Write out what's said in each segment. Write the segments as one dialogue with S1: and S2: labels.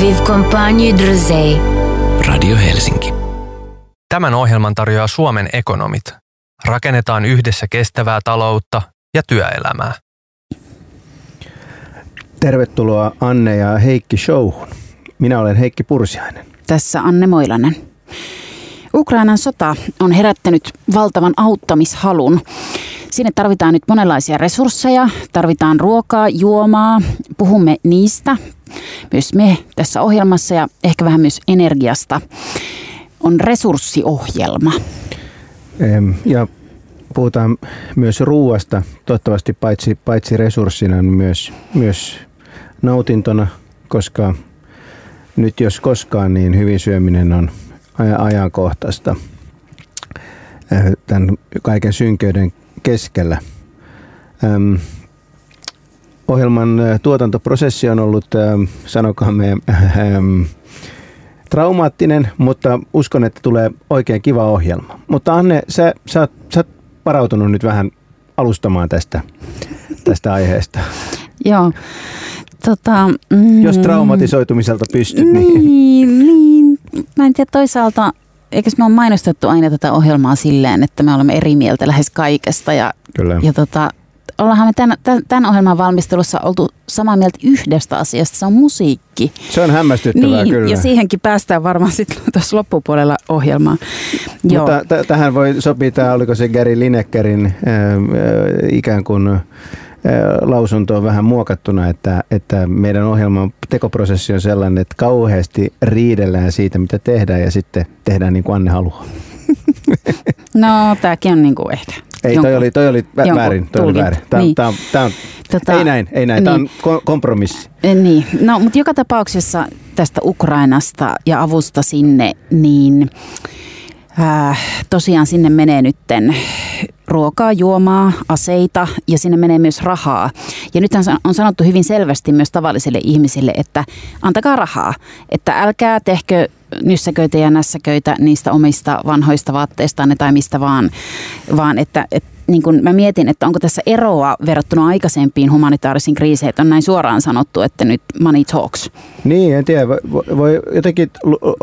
S1: Vive Compagne Drosey.
S2: Radio Helsinki.
S3: Tämän ohjelman tarjoaa Suomen ekonomit. Rakennetaan yhdessä kestävää taloutta ja työelämää.
S4: Tervetuloa Anne ja Heikki showhun. Minä olen Heikki Pursiainen.
S5: Tässä Anne Moilanen. Ukrainan sota on herättänyt valtavan auttamishalun. Sinne tarvitaan nyt monenlaisia resursseja, tarvitaan ruokaa, juomaa, puhumme niistä, myös me tässä ohjelmassa ja ehkä vähän myös energiasta. On resurssiohjelma.
S4: Ja puhutaan myös ruuasta, toivottavasti paitsi, paitsi resurssina, niin myös, myös nautintona, koska nyt jos koskaan, niin hyvin syöminen on ajankohtaista tämän kaiken synkeyden keskellä. Ohjelman tuotantoprosessi on ollut, sanokaamme, traumaattinen, mutta uskon, että tulee oikein kiva ohjelma. Mutta Anne, sä, sä, sä oot varautunut nyt vähän alustamaan tästä, tästä aiheesta.
S5: Joo. Tota,
S4: mm, Jos traumatisoitumiselta pystyt,
S5: niin... niin... Niin, mä en tiedä toisaalta, eikö me on mainostettu aina tätä ohjelmaa silleen, että me olemme eri mieltä lähes kaikesta ja,
S4: Kyllä.
S5: ja tota, ollaanhan me tämän, tämän ohjelman valmistelussa oltu samaa mieltä yhdestä asiasta, se on musiikki.
S4: Se on hämmästyttävää
S5: niin,
S4: kyllä.
S5: Ja siihenkin päästään varmaan sitten tuossa loppupuolella ohjelmaa.
S4: Mutta t- tähän voi sopia tämä, oliko se Gary Linekkerin äh, ikään kuin äh, lausunto on vähän muokattuna, että, että meidän ohjelman tekoprosessi on sellainen, että kauheasti riidellään siitä, mitä tehdään ja sitten tehdään niin kuin Anne haluaa.
S5: No, tämäkin on niin kuin ehkä
S4: ei, toi oli, toi oli vä- väärin. Toi oli väärin. Tää, niin. tää, tää tota, ei näin, ei näin. Niin. Tämä on ko- kompromissi.
S5: Eh, niin, no mutta joka tapauksessa tästä Ukrainasta ja avusta sinne, niin äh, tosiaan sinne menee nytten ruokaa, juomaa, aseita ja sinne menee myös rahaa. Ja nythän on sanottu hyvin selvästi myös tavallisille ihmisille, että antakaa rahaa. Että älkää tehkö nyssäköitä ja nässäköitä niistä omista vanhoista vaatteistanne tai mistä vaan, vaan että, että niin kun mä mietin, että onko tässä eroa verrattuna aikaisempiin humanitaarisiin kriiseihin, että on näin suoraan sanottu, että nyt money talks.
S4: Niin, en tiedä. Voi, voi jotenkin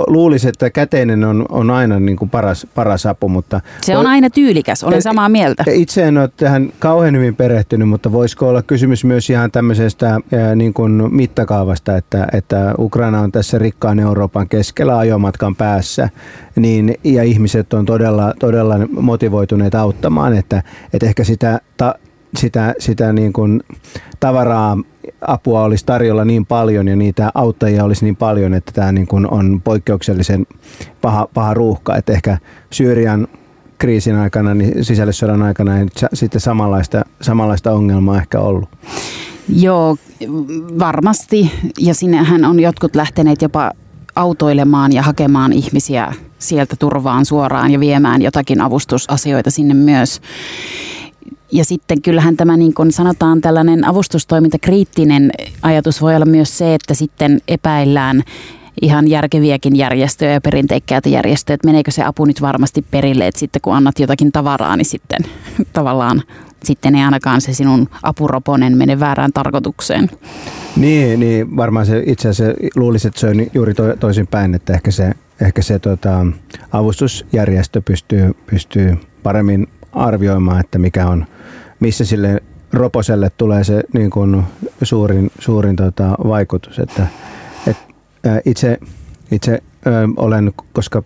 S4: luulisi, että käteinen on, on aina niin kuin paras, paras apu, mutta...
S5: Se
S4: voi,
S5: on aina tyylikäs, olen samaa mieltä.
S4: Itse en ole tähän kauhean hyvin perehtynyt, mutta voisiko olla kysymys myös ihan tämmöisestä niin kuin mittakaavasta, että, että Ukraina on tässä rikkaan Euroopan keskellä ajomatkan päässä, niin, ja ihmiset on todella, todella motivoituneet auttamaan, että, että ehkä sitä, ta, sitä, sitä niin kuin tavaraa, apua olisi tarjolla niin paljon ja niitä auttajia olisi niin paljon, että tämä niin kuin on poikkeuksellisen paha, paha ruuhka, että ehkä Syyrian kriisin aikana, niin sisällissodan aikana ei sitten samanlaista, samanlaista ongelmaa ehkä ollut.
S5: Joo, varmasti. Ja sinnehän on jotkut lähteneet jopa autoilemaan ja hakemaan ihmisiä sieltä turvaan suoraan ja viemään jotakin avustusasioita sinne myös. Ja sitten kyllähän tämä niin kuin sanotaan tällainen avustustoiminta kriittinen ajatus voi olla myös se, että sitten epäillään ihan järkeviäkin järjestöjä ja perinteikkäitä järjestöjä, että meneekö se apu nyt varmasti perille, että sitten kun annat jotakin tavaraa, niin sitten tavallaan sitten ei ainakaan se sinun apuroponen mene väärään tarkoitukseen.
S4: Niin, niin varmaan se itse asiassa luulisi, että se on juuri to, toisinpäin, että ehkä se, ehkä se tota, avustusjärjestö pystyy, pystyy paremmin arvioimaan, että mikä on, missä sille roposelle tulee se niin kuin suurin, suurin tota, vaikutus. Että, et, itse itse ä, olen, koska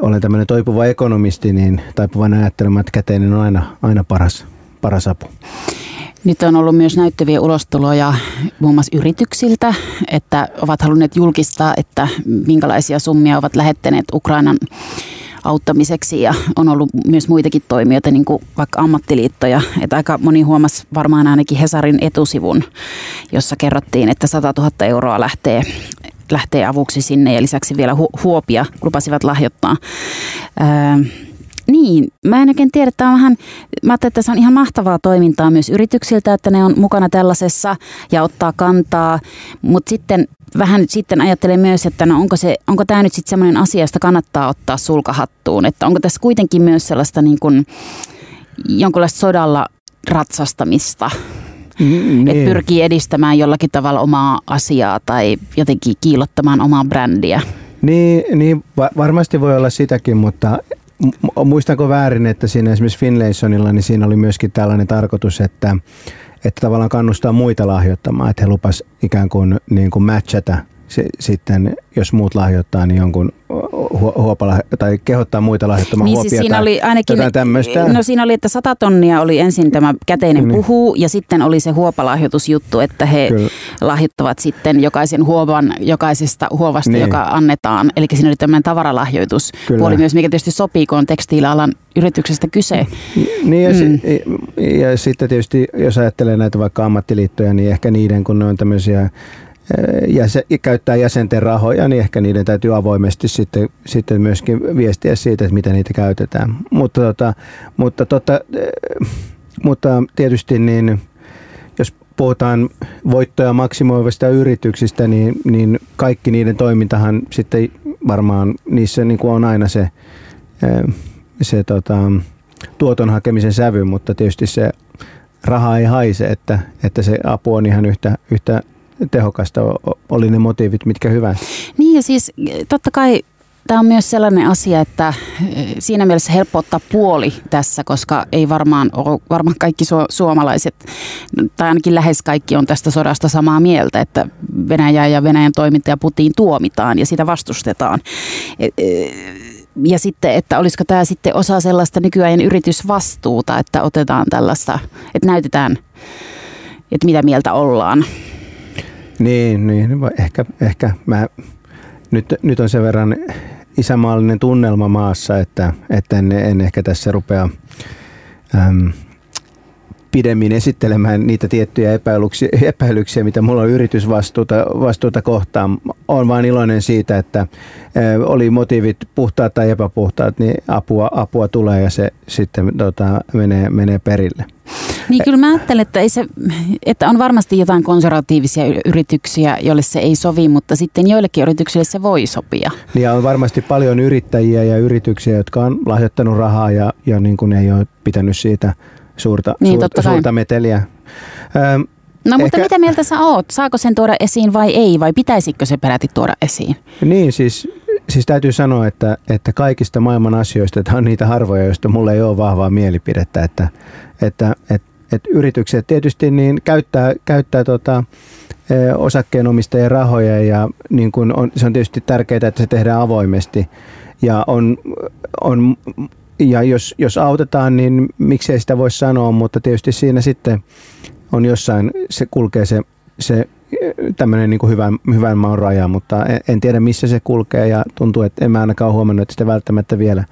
S4: olen tämmöinen toipuva ekonomisti, niin taipuvan ajattelemaan, että käteinen on aina, aina paras, paras apu.
S5: Nyt on ollut myös näyttäviä ulostuloja muun muassa yrityksiltä, että ovat halunneet julkistaa, että minkälaisia summia ovat lähettäneet Ukrainan auttamiseksi ja on ollut myös muitakin toimijoita, niin kuin vaikka ammattiliittoja. Että aika moni huomasi varmaan ainakin Hesarin etusivun, jossa kerrottiin, että 100 000 euroa lähtee, lähtee avuksi sinne ja lisäksi vielä huopia lupasivat lahjoittaa. Öö, niin, mä en oikein tiedä, että on vähän, mä ajattelin, että se on ihan mahtavaa toimintaa myös yrityksiltä, että ne on mukana tällaisessa ja ottaa kantaa, mutta sitten vähän sitten ajattelen myös, että no onko, se, onko tämä nyt sitten sellainen asia, josta kannattaa ottaa sulkahattuun, että onko tässä kuitenkin myös sellaista niin kuin jonkunlaista sodalla ratsastamista. Niin. että pyrkii edistämään jollakin tavalla omaa asiaa tai jotenkin kiilottamaan omaa brändiä.
S4: Niin, niin varmasti voi olla sitäkin, mutta muistanko väärin, että siinä esimerkiksi Finlaysonilla, niin siinä oli myöskin tällainen tarkoitus, että, että tavallaan kannustaa muita lahjoittamaan, että he lupas ikään kuin, niin kuin matchata se, sitten, jos muut lahjoittaa, niin jonkun huopala, tai kehottaa muita lahjoittamaan
S5: niin,
S4: huopia
S5: siis siinä
S4: tai
S5: oli ainakin,
S4: tämmöistä.
S5: No siinä oli, että sata tonnia oli ensin tämä käteinen niin. puhuu ja sitten oli se huopalahjoitusjuttu, että he Kyllä. lahjoittavat sitten jokaisen huovan jokaisesta huovasta, niin. joka annetaan. Eli siinä oli tämmöinen tavaralahjoitus puoli myös, mikä tietysti sopii, kun on tekstiilialan yrityksestä kyse.
S4: Niin ja, mm. si- ja sitten tietysti, jos ajattelee näitä vaikka ammattiliittoja, niin ehkä niiden, kun ne on tämmöisiä jäsen, käyttää jäsenten rahoja, niin ehkä niiden täytyy avoimesti sitten, sitten myöskin viestiä siitä, että miten niitä käytetään. Mutta, tota, mutta, tota, mutta tietysti niin, jos puhutaan voittoja maksimoivista yrityksistä, niin, niin kaikki niiden toimintahan sitten varmaan niissä niin kuin on aina se, se tota, tuoton hakemisen sävy, mutta tietysti se raha ei haise, että, että se apu on ihan yhtä, yhtä tehokasta, oli ne motiivit mitkä hyvä.
S5: Niin ja siis totta kai tämä on myös sellainen asia, että eh, siinä mielessä helppo ottaa puoli tässä, koska ei varmaan ole, varmaan kaikki su- suomalaiset, tai ainakin lähes kaikki on tästä sodasta samaa mieltä, että Venäjä ja Venäjän toiminta Putin tuomitaan ja sitä vastustetaan. E, e, ja sitten, että olisiko tämä sitten osa sellaista nykyajan yritysvastuuta, että otetaan tällaista, että näytetään, että mitä mieltä ollaan.
S4: Niin, niin ehkä, ehkä mä, nyt, nyt on sen verran isämaallinen tunnelma maassa, että, että en, en ehkä tässä rupea äm, pidemmin esittelemään niitä tiettyjä epäilyksiä, epäilyksiä, mitä mulla on yritysvastuuta vastuuta kohtaan. Olen vain iloinen siitä, että ä, oli motiivit puhtaat tai epäpuhtaat, niin apua, apua tulee ja se sitten tota, menee, menee perille.
S5: Niin kyllä mä ajattelen, että, ei se, että on varmasti jotain konservatiivisia yrityksiä, joille se ei sovi, mutta sitten joillekin yrityksille se voi sopia.
S4: Niin ja on varmasti paljon yrittäjiä ja yrityksiä, jotka on lahjoittanut rahaa ja, ja niin kuin ei ole pitänyt siitä suurta, niin, suurta, suurta meteliä.
S5: Ähm, No mutta Ehkä... mitä mieltä sä oot? Saako sen tuoda esiin vai ei, vai pitäisikö se peräti tuoda esiin?
S4: Niin, siis, siis täytyy sanoa, että, että kaikista maailman asioista, että on niitä harvoja, joista mulla ei ole vahvaa mielipidettä, että, että, että että yritykset tietysti niin käyttää, käyttää tota, osakkeenomistajien rahoja ja niin kun on, se on tietysti tärkeää, että se tehdään avoimesti. Ja, on, on, ja jos, jos autetaan, niin miksei sitä voi sanoa, mutta tietysti siinä sitten on jossain, se kulkee se, se tämmöinen niin hyvän, hyvän maan raja, mutta en, en tiedä missä se kulkee ja tuntuu, että en mä ainakaan huomannut, että sitä välttämättä vielä,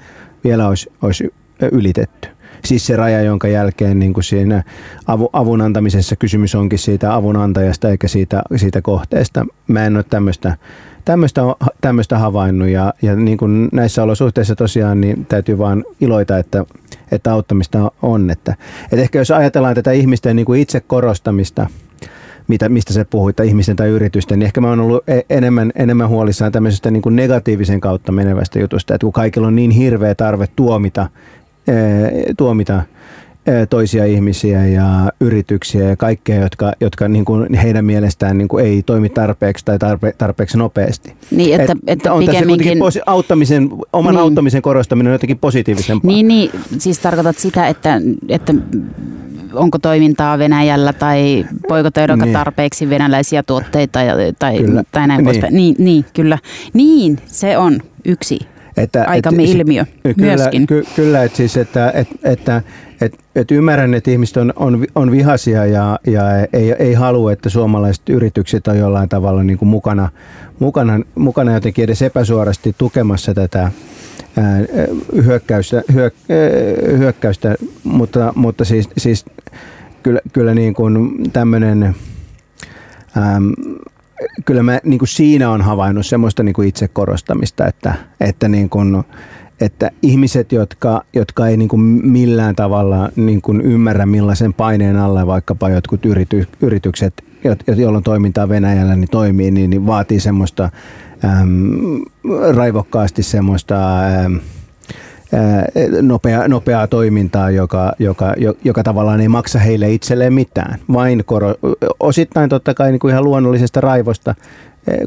S4: vielä olisi, olisi ylitetty siis se raja, jonka jälkeen niin kuin siinä avu, avun antamisessa kysymys onkin siitä avunantajasta eikä siitä, siitä kohteesta. Mä en ole tämmöistä tämmöistä, tämmöistä havainnut ja, ja niin kuin näissä olosuhteissa tosiaan niin täytyy vaan iloita, että, että auttamista on. Että, että ehkä jos ajatellaan tätä ihmisten niin kuin itse korostamista, mitä, mistä se puhuit, ihmisten tai yritysten, niin ehkä mä oon ollut e-, enemmän, enemmän huolissaan tämmöisestä niin kuin negatiivisen kautta menevästä jutusta, että kun kaikilla on niin hirveä tarve tuomita tuomita toisia ihmisiä ja yrityksiä ja kaikkea, jotka, jotka niin kuin heidän mielestään niin kuin ei toimi tarpeeksi tai tarpe, tarpeeksi nopeasti.
S5: Niin, että, Et, että
S4: on pikemminkin... tässä auttamisen, oman niin. auttamisen korostaminen on jotenkin positiivisempaa.
S5: Niin, niin, siis tarkoitat sitä, että, että onko toimintaa Venäjällä tai poikotoidaanko niin. tarpeeksi venäläisiä tuotteita tai, kyllä. tai näin niin. Niin, niin, kyllä. Niin, se on yksi että, aikamme et, ilmiö
S4: kyllä,
S5: myöskin.
S4: Ky, kyllä, että, siis, että, että, että, että, että ymmärrän, että ihmiset on, on, on vihaisia ja, ja ei, ei halua, että suomalaiset yritykset on jollain tavalla niin kuin mukana, mukana, mukana jotenkin edes epäsuorasti tukemassa tätä hyökkäystä, hyök, hyökkäystä mutta, mutta siis, siis kyllä, kyllä niin kuin tämmöinen kyllä mä niin kuin siinä on havainnut semmoista niin kuin itse korostamista, että, että, niin kuin, että ihmiset, jotka, jotka ei niin kuin millään tavalla niin kuin ymmärrä millaisen paineen alla vaikkapa jotkut yrity, yritykset, joilla on toimintaa Venäjällä, niin toimii, niin, niin vaatii semmoista äm, raivokkaasti semmoista äm, nopea, nopeaa toimintaa, joka, joka, joka tavallaan ei maksa heille itselleen mitään. Vain koro, osittain totta kai niin kuin ihan luonnollisesta raivosta,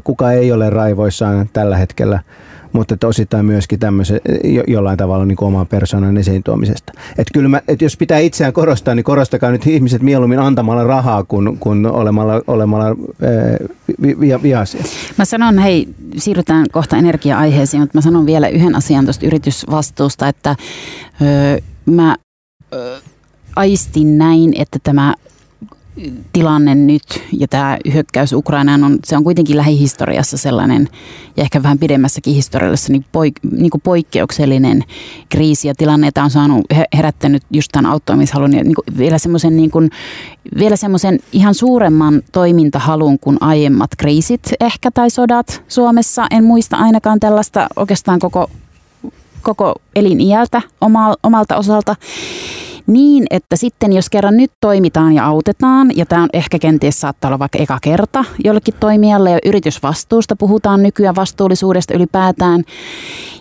S4: kuka ei ole raivoissaan tällä hetkellä – mutta että osittain myöskin tämmöisen jo, jollain tavalla niin oman persoonan esiin tuomisesta. Että kyllä mä, että jos pitää itseään korostaa, niin korostakaa nyt ihmiset mieluummin antamalla rahaa kuin, kuin olemalla, olemalla vi, vi, vihaisia.
S5: Mä sanon, hei, siirrytään kohta energia-aiheeseen, mutta mä sanon vielä yhden asian tuosta yritysvastuusta, että öö, mä öö, aistin näin, että tämä tilanne nyt ja tämä hyökkäys Ukrainaan on, se on kuitenkin lähihistoriassa sellainen ja ehkä vähän pidemmässäkin historiassa niin, poik, niin kuin poikkeuksellinen kriisi ja tilanne, että on saanut herättänyt just tämän auttamishalun ja niin kuin vielä semmoisen niin ihan suuremman toimintahalun kuin aiemmat kriisit ehkä tai sodat Suomessa. En muista ainakaan tällaista oikeastaan koko, koko eliniältä omalta osalta niin, että sitten jos kerran nyt toimitaan ja autetaan, ja tämä on ehkä kenties saattaa olla vaikka eka kerta jollekin toimijalle, ja yritysvastuusta puhutaan nykyään vastuullisuudesta ylipäätään,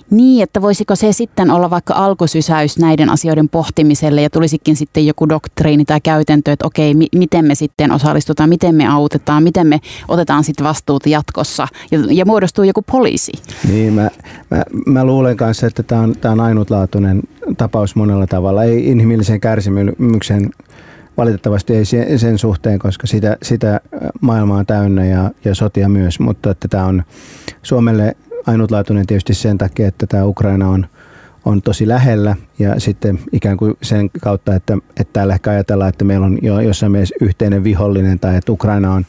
S5: niin, että voisiko se sitten olla vaikka alkusysäys näiden asioiden pohtimiselle ja tulisikin sitten joku doktriini tai käytäntö, että okei, mi- miten me sitten osallistutaan, miten me autetaan, miten me otetaan sitten vastuuta jatkossa ja, ja muodostuu joku poliisi.
S4: Niin, mä, mä, mä luulen kanssa, että tämä on, on ainutlaatuinen tapaus monella tavalla. Ei inhimillisen kärsimyksen valitettavasti ei sen suhteen, koska sitä, sitä maailmaa on täynnä ja, ja sotia myös, mutta että tämä on Suomelle ainutlaatuinen tietysti sen takia, että tämä Ukraina on, on tosi lähellä ja sitten ikään kuin sen kautta, että, että täällä ehkä ajatellaan, että meillä on jo jossain mielessä yhteinen vihollinen tai että Ukraina on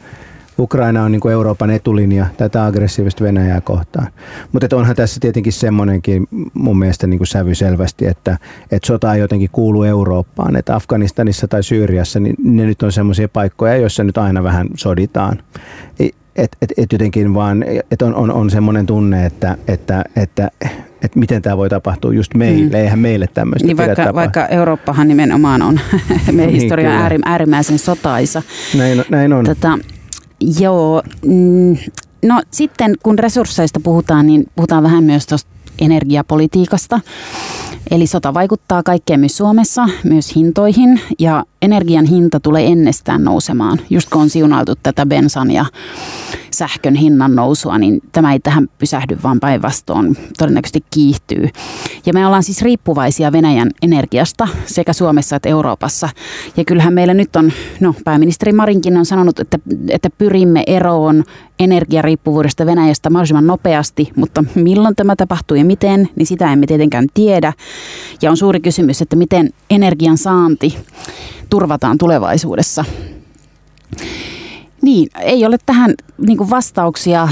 S4: Ukraina on niin kuin Euroopan etulinja tätä aggressiivista Venäjää kohtaan. Mutta onhan tässä tietenkin semmoinenkin mun mielestä niin kuin sävy selvästi, että, että sota jotenkin kuuluu Eurooppaan. Että Afganistanissa tai Syyriassa, niin ne nyt on semmoisia paikkoja, joissa nyt aina vähän soditaan. Et, et, et jotenkin vaan, että on, on, on semmoinen tunne, että, että, että, että miten tämä voi tapahtua just meille, mm. eihän meille tämmöistä
S5: niin vaikka, vaikka Eurooppahan nimenomaan on meidän niin, historia äärim, äärimmäisen sotaisa.
S4: Näin, näin on.
S5: Tätä, joo, mm, no sitten kun resursseista puhutaan, niin puhutaan vähän myös tuosta energiapolitiikasta. Eli sota vaikuttaa kaikkeen myös Suomessa, myös hintoihin ja energian hinta tulee ennestään nousemaan. Just kun on siunailtu tätä bensan ja sähkön hinnan nousua, niin tämä ei tähän pysähdy, vaan päinvastoin todennäköisesti kiihtyy. Ja me ollaan siis riippuvaisia Venäjän energiasta sekä Suomessa että Euroopassa. Ja kyllähän meillä nyt on, no pääministeri Marinkin on sanonut, että, että pyrimme eroon energiariippuvuudesta Venäjästä mahdollisimman nopeasti, mutta milloin tämä tapahtuu ja miten, niin sitä emme tietenkään tiedä. Ja on suuri kysymys, että miten energian saanti turvataan tulevaisuudessa. Niin, ei ole tähän niin vastauksia.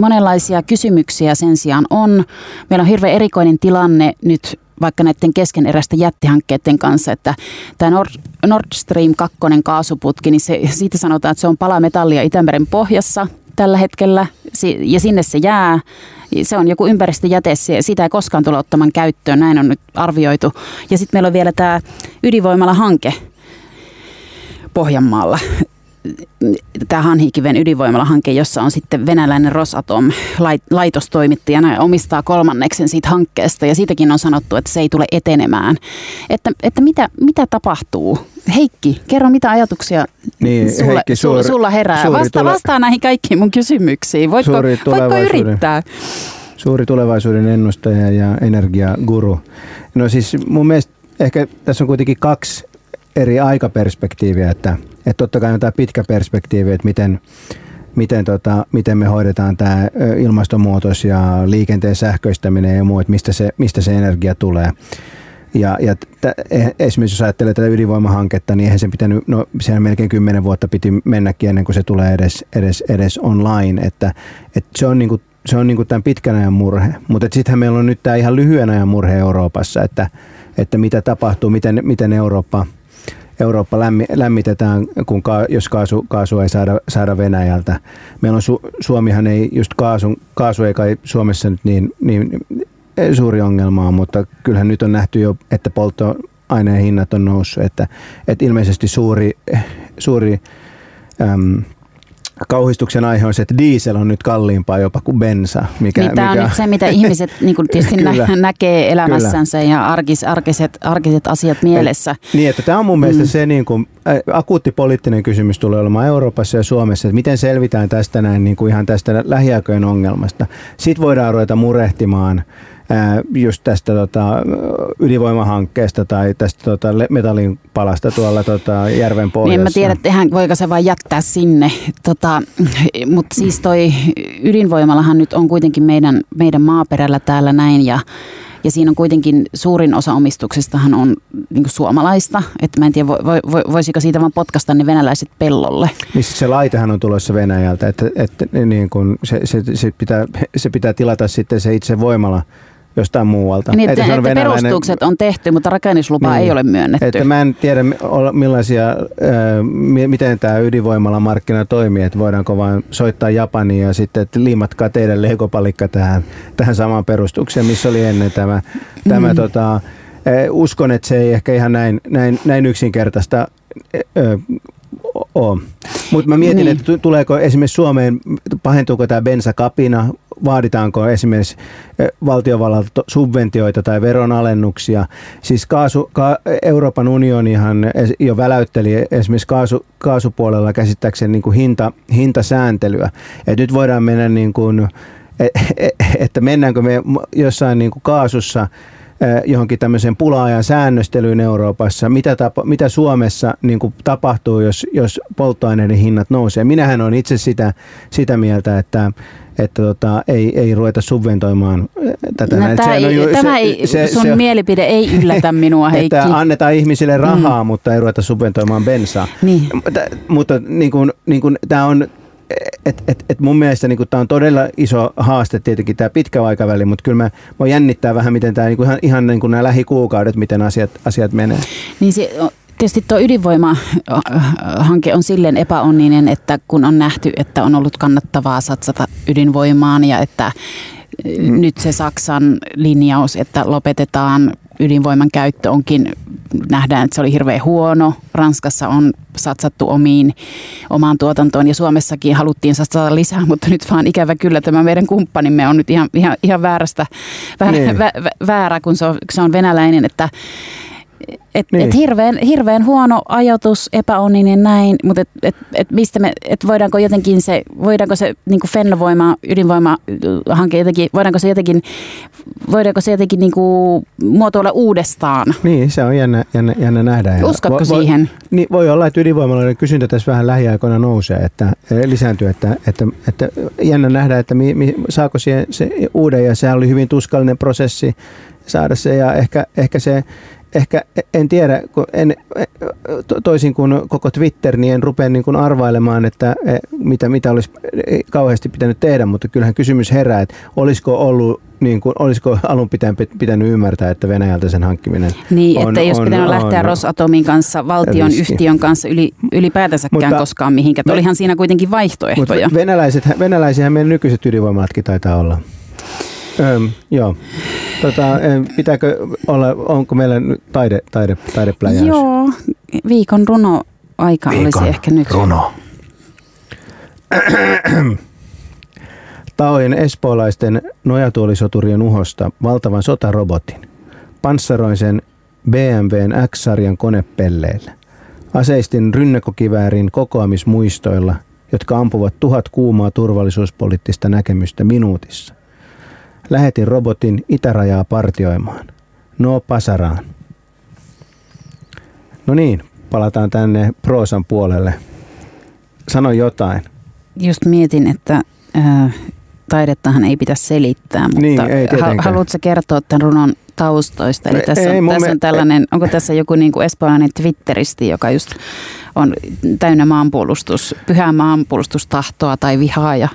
S5: monenlaisia kysymyksiä sen sijaan on. Meillä on hirveän erikoinen tilanne nyt vaikka näiden keskeneräisten jättihankkeiden kanssa, että tämä Nord, Nord Stream 2 kaasuputki, niin se, siitä sanotaan, että se on pala metallia Itämeren pohjassa tällä hetkellä ja sinne se jää. Se on joku ympäristöjäte, sitä ei koskaan tule ottamaan käyttöön, näin on nyt arvioitu. Ja sitten meillä on vielä tämä ydinvoimala-hanke Pohjanmaalla tämä Hanhikiven ydinvoimalahanke, jossa on sitten venäläinen Rosatom laitostoimittajana omistaa kolmanneksen siitä hankkeesta ja siitäkin on sanottu, että se ei tule etenemään. Että, että mitä, mitä tapahtuu? Heikki, kerro mitä ajatuksia niin, sulla, Heikki, suuri, sulla herää. Vasta, tule- vastaa näihin kaikkiin mun kysymyksiin. Voitko, voitko yrittää?
S4: Suuri tulevaisuuden ennustaja ja energiaguru. No siis mun mielestä ehkä tässä on kuitenkin kaksi eri aikaperspektiiviä, että, että totta kai on tämä pitkä perspektiivi, että miten, miten, tota, miten me hoidetaan tämä ilmastonmuutos ja liikenteen sähköistäminen ja muu, että mistä se, mistä se energia tulee. Ja, ja t- e, esimerkiksi jos ajattelee tätä ydinvoimahanketta, niin eihän sen pitänyt, no siellä melkein kymmenen vuotta piti mennäkin ennen kuin se tulee edes, edes, edes online, että, että se on niinku se on niinku tämän pitkän ajan murhe. Mutta sittenhän meillä on nyt tämä ihan lyhyen ajan murhe Euroopassa, että, että mitä tapahtuu, miten, miten Eurooppa – Eurooppa lämmi, lämmitetään, kun ka, jos kaasu, kaasu ei saada, saada Venäjältä. Meillä on Su, Suomihan ei, just kaasu, kaasu ei kai Suomessa nyt niin, niin suuri ongelma mutta kyllähän nyt on nähty jo, että polttoaineen hinnat on noussut, että, että ilmeisesti suuri, suuri äm, kauhistuksen aihe on se, että diesel on nyt kalliimpaa jopa kuin bensa.
S5: Mikä, niin, tämä mikä... on nyt se, mitä ihmiset niin kuin tietysti nä- näkee elämässänsä Kyllä. ja arkis, arkiset, arkiset asiat mielessä.
S4: Et, niin, että tämä on mun mielestä mm. se niin kuin, ä, akuutti poliittinen kysymys tulee olemaan Euroopassa ja Suomessa, että miten selvitään tästä näin niin kuin ihan tästä lähiaikojen ongelmasta. Sitten voidaan ruveta murehtimaan just tästä tota, ydinvoimahankkeesta tai tästä tota, metallin palasta tuolla tota, järven pohjassa.
S5: Niin en mä tiedä, että ihan, voiko se vaan jättää sinne. Tota, Mutta siis toi ydinvoimallahan nyt on kuitenkin meidän, meidän maaperällä täällä näin ja ja siinä on kuitenkin suurin osa omistuksestahan on niin suomalaista. Että mä en tiedä, vo, vo, voisiko siitä vaan potkasta ne venäläiset pellolle.
S4: Niin se laitehan on tulossa Venäjältä, että, että niin kun se, se, se, pitää, se pitää tilata sitten se itse voimala jostain muualta.
S5: Niin, että, että, perustukset on tehty, mutta rakennuslupaa niin, ei ole myönnetty.
S4: Että mä en tiedä millaisia, äh, miten tämä ydinvoimala-markkina toimii, että voidaanko vain soittaa Japaniin ja sitten, että liimatkaa teidän legopalikka tähän, tähän samaan perustukseen, missä oli ennen tämä, tämä mm. tota, uskon, että se ei ehkä ihan näin, näin, näin yksinkertaista ole. Mutta mä mietin, niin. että tuleeko esimerkiksi Suomeen, pahentuuko tämä bensakapina, vaaditaanko esimerkiksi valtiovallalta subventioita tai veronalennuksia. Siis kaasu, ka, Euroopan unionihan jo väläytteli esimerkiksi kaasu, kaasupuolella käsittääkseni niin kuin hinta, hintasääntelyä. Et nyt voidaan mennä niin kuin, e, e, että mennäänkö me jossain niin kuin kaasussa johonkin tämmöiseen pulaajan säännöstelyyn Euroopassa, mitä, tapa, mitä Suomessa niin kuin tapahtuu, jos, jos polttoaineiden hinnat nousee. Minähän on itse sitä, sitä mieltä, että että tota, ei, ei ruveta subventoimaan tätä.
S5: No, tämä ei, ju, tämä se, ei, se, sun se, mielipide ei yllätä minua, Heikki.
S4: Että annetaan ihmisille rahaa, mm. mutta ei ruveta subventoimaan bensaa.
S5: Niin.
S4: Mutta, mutta niin kuin, niin kuin, tämä on et, et, et mun mielestä niin tämä on todella iso haaste tietenkin tämä pitkä aikaväli, mutta kyllä mä, mä jännittää vähän, miten tämä niin ihan, ihan niin nämä lähikuukaudet, miten asiat, asiat menee.
S5: Niin se, tietysti tuo ydinvoimahanke on silleen epäonninen, että kun on nähty, että on ollut kannattavaa satsata ydinvoimaan ja että mm. nyt se Saksan linjaus, että lopetetaan ydinvoiman käyttö onkin, nähdään, että se oli hirveän huono. Ranskassa on satsattu omiin, omaan tuotantoon ja Suomessakin haluttiin satsata lisää, mutta nyt vaan ikävä kyllä tämä meidän kumppanimme on nyt ihan, ihan, ihan väärästä, väärä, niin. vä, väärä, kun se on, se on venäläinen, että et, niin. et hirveän, hirveän huono ajatus, epäonninen näin, mutta et, et, et mistä me, et voidaanko jotenkin se, voidaanko se niin Fennovoima, ydinvoimahanke jotenkin, voidaanko se jotenkin, voidaanko se jotenkin niin kuin muotoilla uudestaan?
S4: Niin, se on jännä, jännä, jännä nähdä.
S5: Uskotko vo, siihen? Voi,
S4: niin, voi olla, että ydinvoimaloiden kysyntä tässä vähän lähiaikoina nousee, että eh, lisääntyy, että, että, että jännä nähdä, että mi, mi, saako siihen se uuden, ja sehän oli hyvin tuskallinen prosessi saada se, ja ehkä, ehkä se ehkä en tiedä, kun en, toisin kuin koko Twitter, niin en rupea niin kuin arvailemaan, että e, mitä, mitä olisi kauheasti pitänyt tehdä, mutta kyllähän kysymys herää, että olisiko ollut niin kuin, olisiko alun pitäen pitänyt ymmärtää, että Venäjältä sen hankkiminen
S5: Niin, on, että jos pitänyt on, lähteä on, Rosatomin kanssa, valtion riski. yhtiön kanssa yli, ylipäätänsäkään mutta, koskaan mihinkään. Olihan siinä kuitenkin vaihtoehtoja.
S4: Mutta venäläiset, venäläisiä meidän nykyiset ydinvoimalatkin taitaa olla. Öm, joo. Tota, pitääkö olla, onko meillä taide, taide, taidepläjäys?
S5: Joo, viikon runo aika viikon olisi ehkä nyt.
S4: runo. Taoin espoolaisten nojatuolisoturien uhosta valtavan sotarobotin. Panssaroin sen BMWn X-sarjan konepelleillä. Aseistin rynnäkokiväärin kokoamismuistoilla, jotka ampuvat tuhat kuumaa turvallisuuspoliittista näkemystä minuutissa. Lähetin robotin itärajaa partioimaan. No pasaraan. No niin, palataan tänne proosan puolelle. Sano jotain.
S5: Just mietin, että äh, taidettahan ei pitäisi selittää, mutta
S4: niin, ei
S5: haluatko kertoa tämän runon taustoista? Eli tässä, ei, on, tässä on tällainen, ei. onko tässä joku niin kuin espoolainen twitteristi, joka just on täynnä maanpuolustus, pyhää maanpuolustustahtoa tai vihaa ja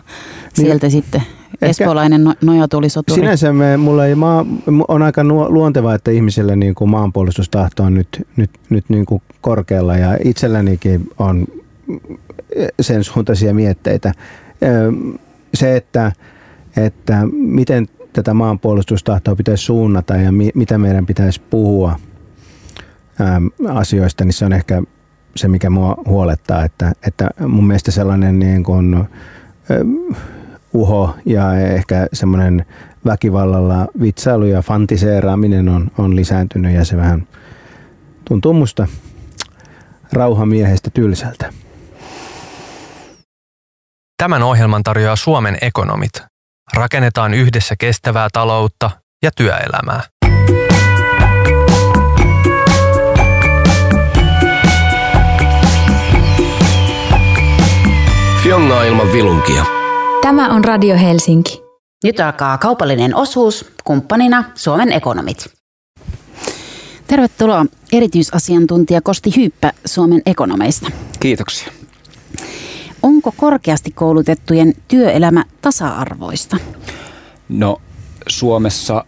S5: niin. sieltä sitten Espoolainen no, nojatulisoturi.
S4: Sinänsä me, mulla ei maa, on aika luontevaa, että ihmiselle niin kuin maanpuolustustahto on nyt, nyt, nyt niin kuin korkealla ja itsellänikin on sen suuntaisia mietteitä. Se, että, että miten tätä maanpuolustustahtoa pitäisi suunnata ja mi, mitä meidän pitäisi puhua asioista, niin se on ehkä se, mikä mua huolettaa, että, että mun mielestä sellainen niin kuin, uho ja ehkä semmoinen väkivallalla vitsailu ja fantiseeraaminen on, on lisääntynyt ja se vähän tuntuu musta rauhamiehestä tylsältä.
S3: Tämän ohjelman tarjoaa Suomen ekonomit. Rakennetaan yhdessä kestävää taloutta ja työelämää.
S2: Fiongaa ilman vilunkia.
S1: Tämä on Radio Helsinki.
S6: Nyt alkaa kaupallinen osuus, kumppanina Suomen ekonomit.
S5: Tervetuloa erityisasiantuntija Kosti Hyyppä Suomen ekonomeista.
S7: Kiitoksia.
S5: Onko korkeasti koulutettujen työelämä tasa-arvoista?
S7: No Suomessa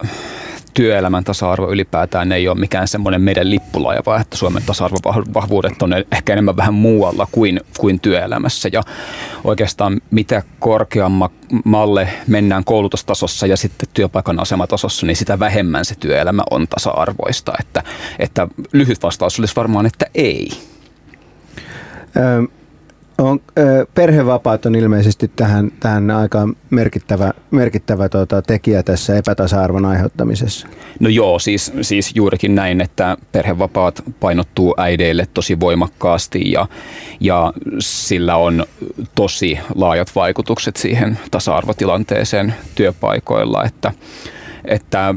S7: työelämän tasa-arvo ylipäätään ei ole mikään semmoinen meidän lippulaiva, että Suomen tasa-arvovahvuudet on ehkä enemmän vähän muualla kuin, kuin työelämässä. Ja oikeastaan mitä korkeammalle mennään koulutustasossa ja sitten työpaikan asematasossa, niin sitä vähemmän se työelämä on tasa-arvoista. Että, että lyhyt vastaus olisi varmaan, että ei.
S4: Ö, on, perhevapaat on ilmeisesti tähän, tähän aika merkittävä, merkittävä tuota, tekijä tässä epätasa-arvon aiheuttamisessa.
S7: No joo, siis, siis juurikin näin, että perhevapaat painottuu äideille tosi voimakkaasti ja, ja sillä on tosi laajat vaikutukset siihen tasa-arvotilanteeseen työpaikoilla, että, että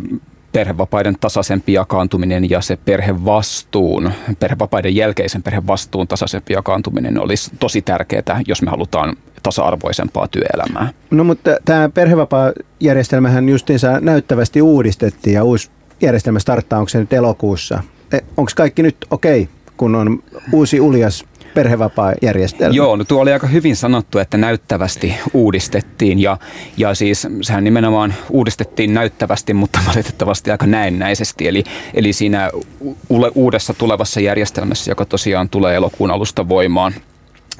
S7: perhevapaiden tasaisempi jakaantuminen ja se perhevastuun, perhevapaiden jälkeisen perhevastuun tasaisempi jakaantuminen olisi tosi tärkeää, jos me halutaan tasa-arvoisempaa työelämää.
S4: No mutta tämä perhevapaajärjestelmähän justiinsa näyttävästi uudistettiin ja uusi järjestelmä starttaa, onko se nyt elokuussa? E, onko kaikki nyt okei, okay, kun on uusi uljas perhevapaajärjestelmä.
S7: Joo, no tuo oli aika hyvin sanottu, että näyttävästi uudistettiin ja, ja siis sehän nimenomaan uudistettiin näyttävästi, mutta valitettavasti aika näennäisesti. Eli, eli siinä uudessa tulevassa järjestelmässä, joka tosiaan tulee elokuun alusta voimaan,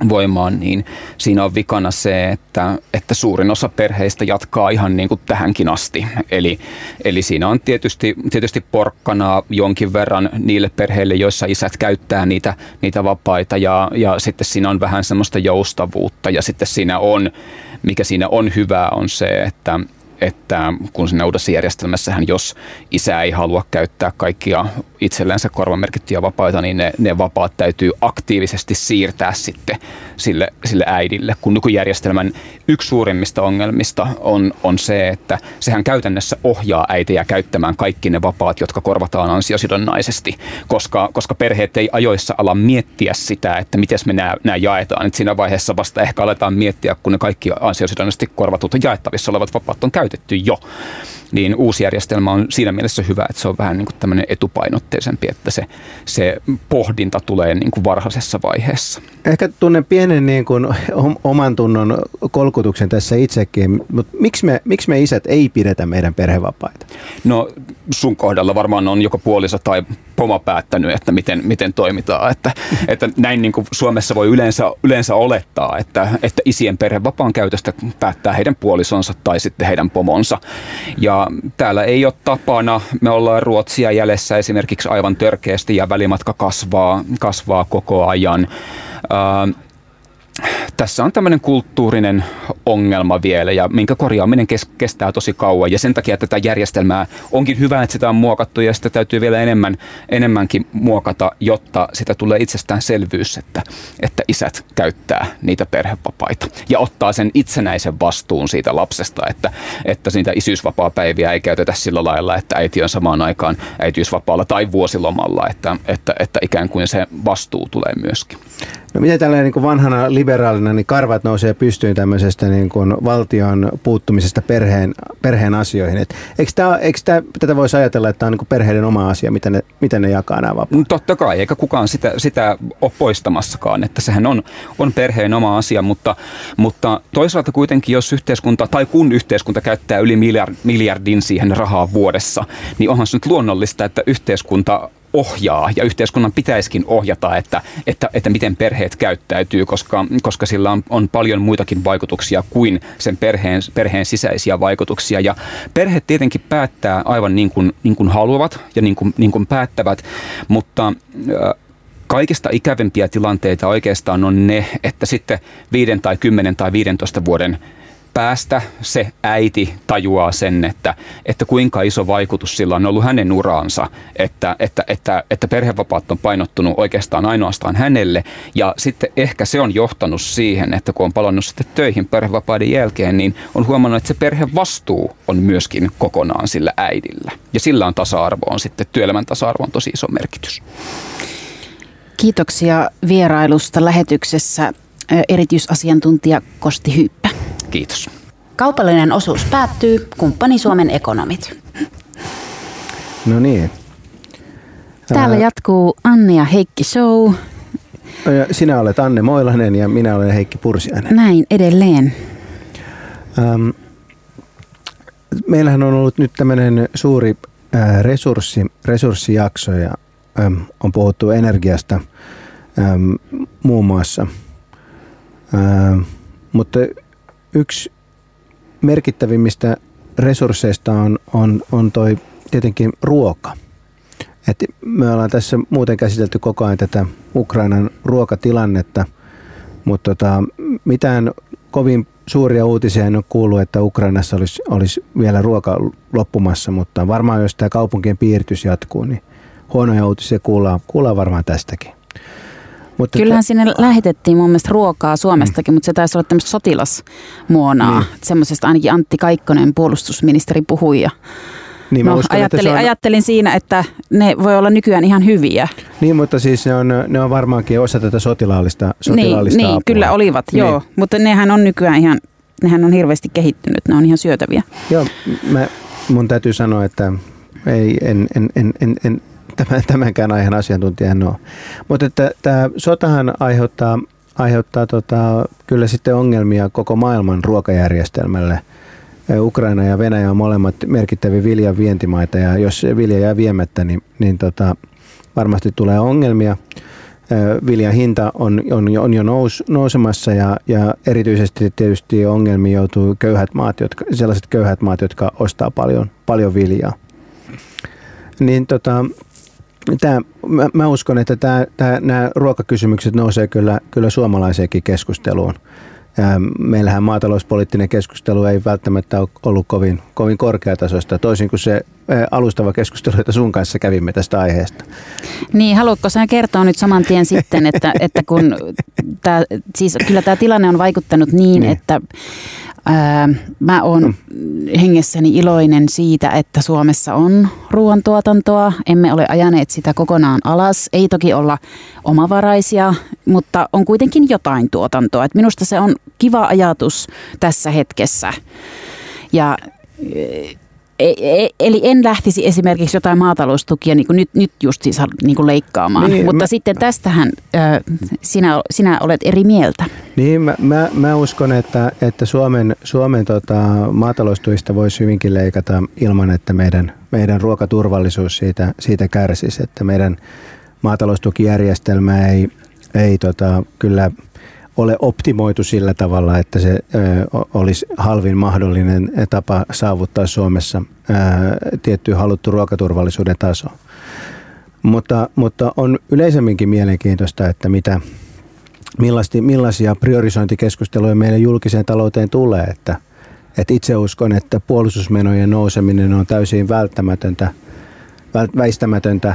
S7: voimaan, niin siinä on vikana se, että, että suurin osa perheistä jatkaa ihan niin kuin tähänkin asti. Eli, eli siinä on tietysti, tietysti porkkanaa jonkin verran niille perheille, joissa isät käyttää niitä, niitä vapaita ja, ja sitten siinä on vähän semmoista joustavuutta ja sitten siinä on, mikä siinä on hyvää on se, että, että kun siinä uudessa järjestelmässähän, jos isä ei halua käyttää kaikkia itsellensä korvamerkittyjä vapaita, niin ne, ne vapaat täytyy aktiivisesti siirtää sitten sille, sille äidille. Kun nykyjärjestelmän yksi suurimmista ongelmista on, on se, että sehän käytännössä ohjaa äitejä käyttämään kaikki ne vapaat, jotka korvataan ansiosidonnaisesti, koska, koska perheet ei ajoissa ala miettiä sitä, että miten me nämä, jaetaan. Et siinä vaiheessa vasta ehkä aletaan miettiä, kun ne kaikki ansiosidonnaisesti korvatut jaettavissa olevat vapaat on käytetty jo niin uusi järjestelmä on siinä mielessä hyvä, että se on vähän niin kuin tämmöinen etupainotteisempi, että se, se pohdinta tulee niin kuin varhaisessa vaiheessa.
S4: Ehkä tunnen pienen niin kuin oman tunnon kolkutuksen tässä itsekin, mutta miksi me, miksi me isät ei pidetä meidän perhevapaita?
S7: No sun kohdalla varmaan on joko puoliso tai pomo päättänyt, että miten, miten toimitaan. Että, että näin niin kuin Suomessa voi yleensä, yleensä olettaa, että, että isien perhevapaan käytöstä päättää heidän puolisonsa tai sitten heidän pomonsa. Ja täällä ei ole tapana, me ollaan Ruotsia jäljessä esimerkiksi aivan törkeästi ja välimatka kasvaa, kasvaa koko ajan. Ää, tässä on tämmöinen kulttuurinen ongelma vielä ja minkä korjaaminen kes- kestää tosi kauan ja sen takia tätä järjestelmää onkin hyvä, että sitä on muokattu ja sitä täytyy vielä enemmän, enemmänkin muokata, jotta sitä tulee itsestäänselvyys, että, että isät käyttää niitä perhevapaita ja ottaa sen itsenäisen vastuun siitä lapsesta, että, että niitä isyysvapaapäiviä ei käytetä sillä lailla, että äiti on samaan aikaan äitiysvapaalla tai vuosilomalla, että, että, että ikään kuin se vastuu tulee myöskin.
S4: No miten tällä niin vanhana liberaalina niin karvat nousee pystyyn tämmöisestä niin kuin valtion puuttumisesta perheen, perheen asioihin? Et eikö, tämä, eikö tämä, tätä voisi ajatella, että tämä on niin perheiden oma asia, miten ne, miten ne jakaa nämä vapaat?
S7: No, totta kai, eikä kukaan sitä, sitä ole poistamassakaan, että sehän on, on perheen oma asia, mutta, mutta toisaalta kuitenkin, jos yhteiskunta tai kun yhteiskunta käyttää yli miljardin siihen rahaa vuodessa, niin onhan se nyt luonnollista, että yhteiskunta ohjaa ja yhteiskunnan pitäisikin ohjata, että, että, että miten perheet käyttäytyy, koska, koska sillä on, on paljon muitakin vaikutuksia kuin sen perheen, perheen sisäisiä vaikutuksia. Ja perheet tietenkin päättää aivan niin kuin, niin kuin haluavat ja niin kuin, niin kuin päättävät, mutta kaikista ikävimpiä tilanteita oikeastaan on ne, että sitten viiden tai kymmenen tai 15 vuoden päästä se äiti tajuaa sen, että, että kuinka iso vaikutus sillä on ollut hänen uraansa, että, että, että, että perhevapaat on painottunut oikeastaan ainoastaan hänelle ja sitten ehkä se on johtanut siihen, että kun on palannut sitten töihin perhevapaiden jälkeen, niin on huomannut, että se perhevastuu on myöskin kokonaan sillä äidillä ja sillä on tasa-arvo on sitten työelämän tasa-arvo on tosi iso merkitys.
S5: Kiitoksia vierailusta lähetyksessä erityisasiantuntija Kosti Hyyppä.
S7: Kiitos.
S6: Kaupallinen osuus päättyy. Kumppani Suomen ekonomit.
S4: No niin.
S5: Täällä jatkuu Anne ja Heikki Show.
S4: Sinä olet Anne Moilanen ja minä olen Heikki Pursiainen.
S5: Näin edelleen.
S4: Ähm, meillähän on ollut nyt tämmöinen suuri äh, resurssi, resurssijakso ja ähm, on puhuttu energiasta ähm, muun muassa. Ähm, mutta yksi merkittävimmistä resursseista on, on, on toi tietenkin ruoka. Et me ollaan tässä muuten käsitelty koko ajan tätä Ukrainan ruokatilannetta, mutta tota, mitään kovin suuria uutisia en ole kuullut, että Ukrainassa olisi, olisi vielä ruoka loppumassa, mutta varmaan jos tämä kaupunkien piiritys jatkuu, niin huonoja uutisia kuullaan, kuullaan varmaan tästäkin.
S5: Mutta Kyllähän että, sinne lähetettiin mun mielestä ruokaa Suomestakin, mm. mutta se taisi olla tämmöistä sotilasmuonaa. Niin. Semmoisesta ainakin Antti Kaikkonen, puolustusministeri, puhui. Ja niin, no, uskon, ajattelin, on... ajattelin siinä, että ne voi olla nykyään ihan hyviä.
S4: Niin, mutta siis ne on, ne on varmaankin osa tätä sotilaallista, sotilaallista
S5: niin,
S4: apua.
S5: Niin, kyllä olivat, niin. joo. Mutta nehän on nykyään ihan, nehän on hirveästi kehittynyt, ne on ihan syötäviä.
S4: Joo, mä, mun täytyy sanoa, että ei, en, en, en, en, en tämän, tämänkään aiheen asiantuntija en ole. Mutta että tämä sotahan aiheuttaa, aiheuttaa tota, kyllä sitten ongelmia koko maailman ruokajärjestelmälle. Ukraina ja Venäjä on molemmat merkittäviä viljan vientimaita ja jos vilja jää viemättä, niin, niin tota, varmasti tulee ongelmia. Viljan hinta on, on, on jo nous, nousemassa ja, ja erityisesti tietysti ongelmiin joutuu köyhät maat, jotka, sellaiset köyhät maat, jotka ostaa paljon, paljon viljaa. Niin tota, Tämä, mä, mä uskon, että tämä, tämä, nämä ruokakysymykset nousee kyllä, kyllä suomalaiseenkin keskusteluun. Meillähän maatalouspoliittinen keskustelu ei välttämättä ole ollut kovin, kovin korkeatasoista, toisin kuin se alustava keskustelu, jota sun kanssa kävimme tästä aiheesta.
S5: Niin, haluatko sä kertoa nyt saman tien sitten, että, että kun tää, siis kyllä tämä tilanne on vaikuttanut niin, niin. että Ää, mä oon mm. hengessäni iloinen siitä, että Suomessa on ruoantuotantoa. Emme ole ajaneet sitä kokonaan alas. Ei toki olla omavaraisia, mutta on kuitenkin jotain tuotantoa. Et minusta se on kiva ajatus tässä hetkessä. Ja eli en lähtisi esimerkiksi jotain maataloustukia niin kuin nyt, nyt just siis niin kuin leikkaamaan, niin, mutta mä, sitten tästähän äh, sinä, sinä olet eri mieltä.
S4: Niin, mä, mä, mä uskon, että, että Suomen, Suomen tota, maataloustuista voisi hyvinkin leikata ilman, että meidän, meidän ruokaturvallisuus siitä, siitä kärsisi, että meidän maataloustukijärjestelmä ei, ei tota, kyllä – ole optimoitu sillä tavalla, että se olisi halvin mahdollinen tapa saavuttaa Suomessa tietty haluttu ruokaturvallisuuden taso. Mutta, mutta on yleisemminkin mielenkiintoista, että mitä, millaisia, priorisointikeskusteluja meille julkiseen talouteen tulee. Että, että itse uskon, että puolustusmenojen nouseminen on täysin välttämätöntä, väistämätöntä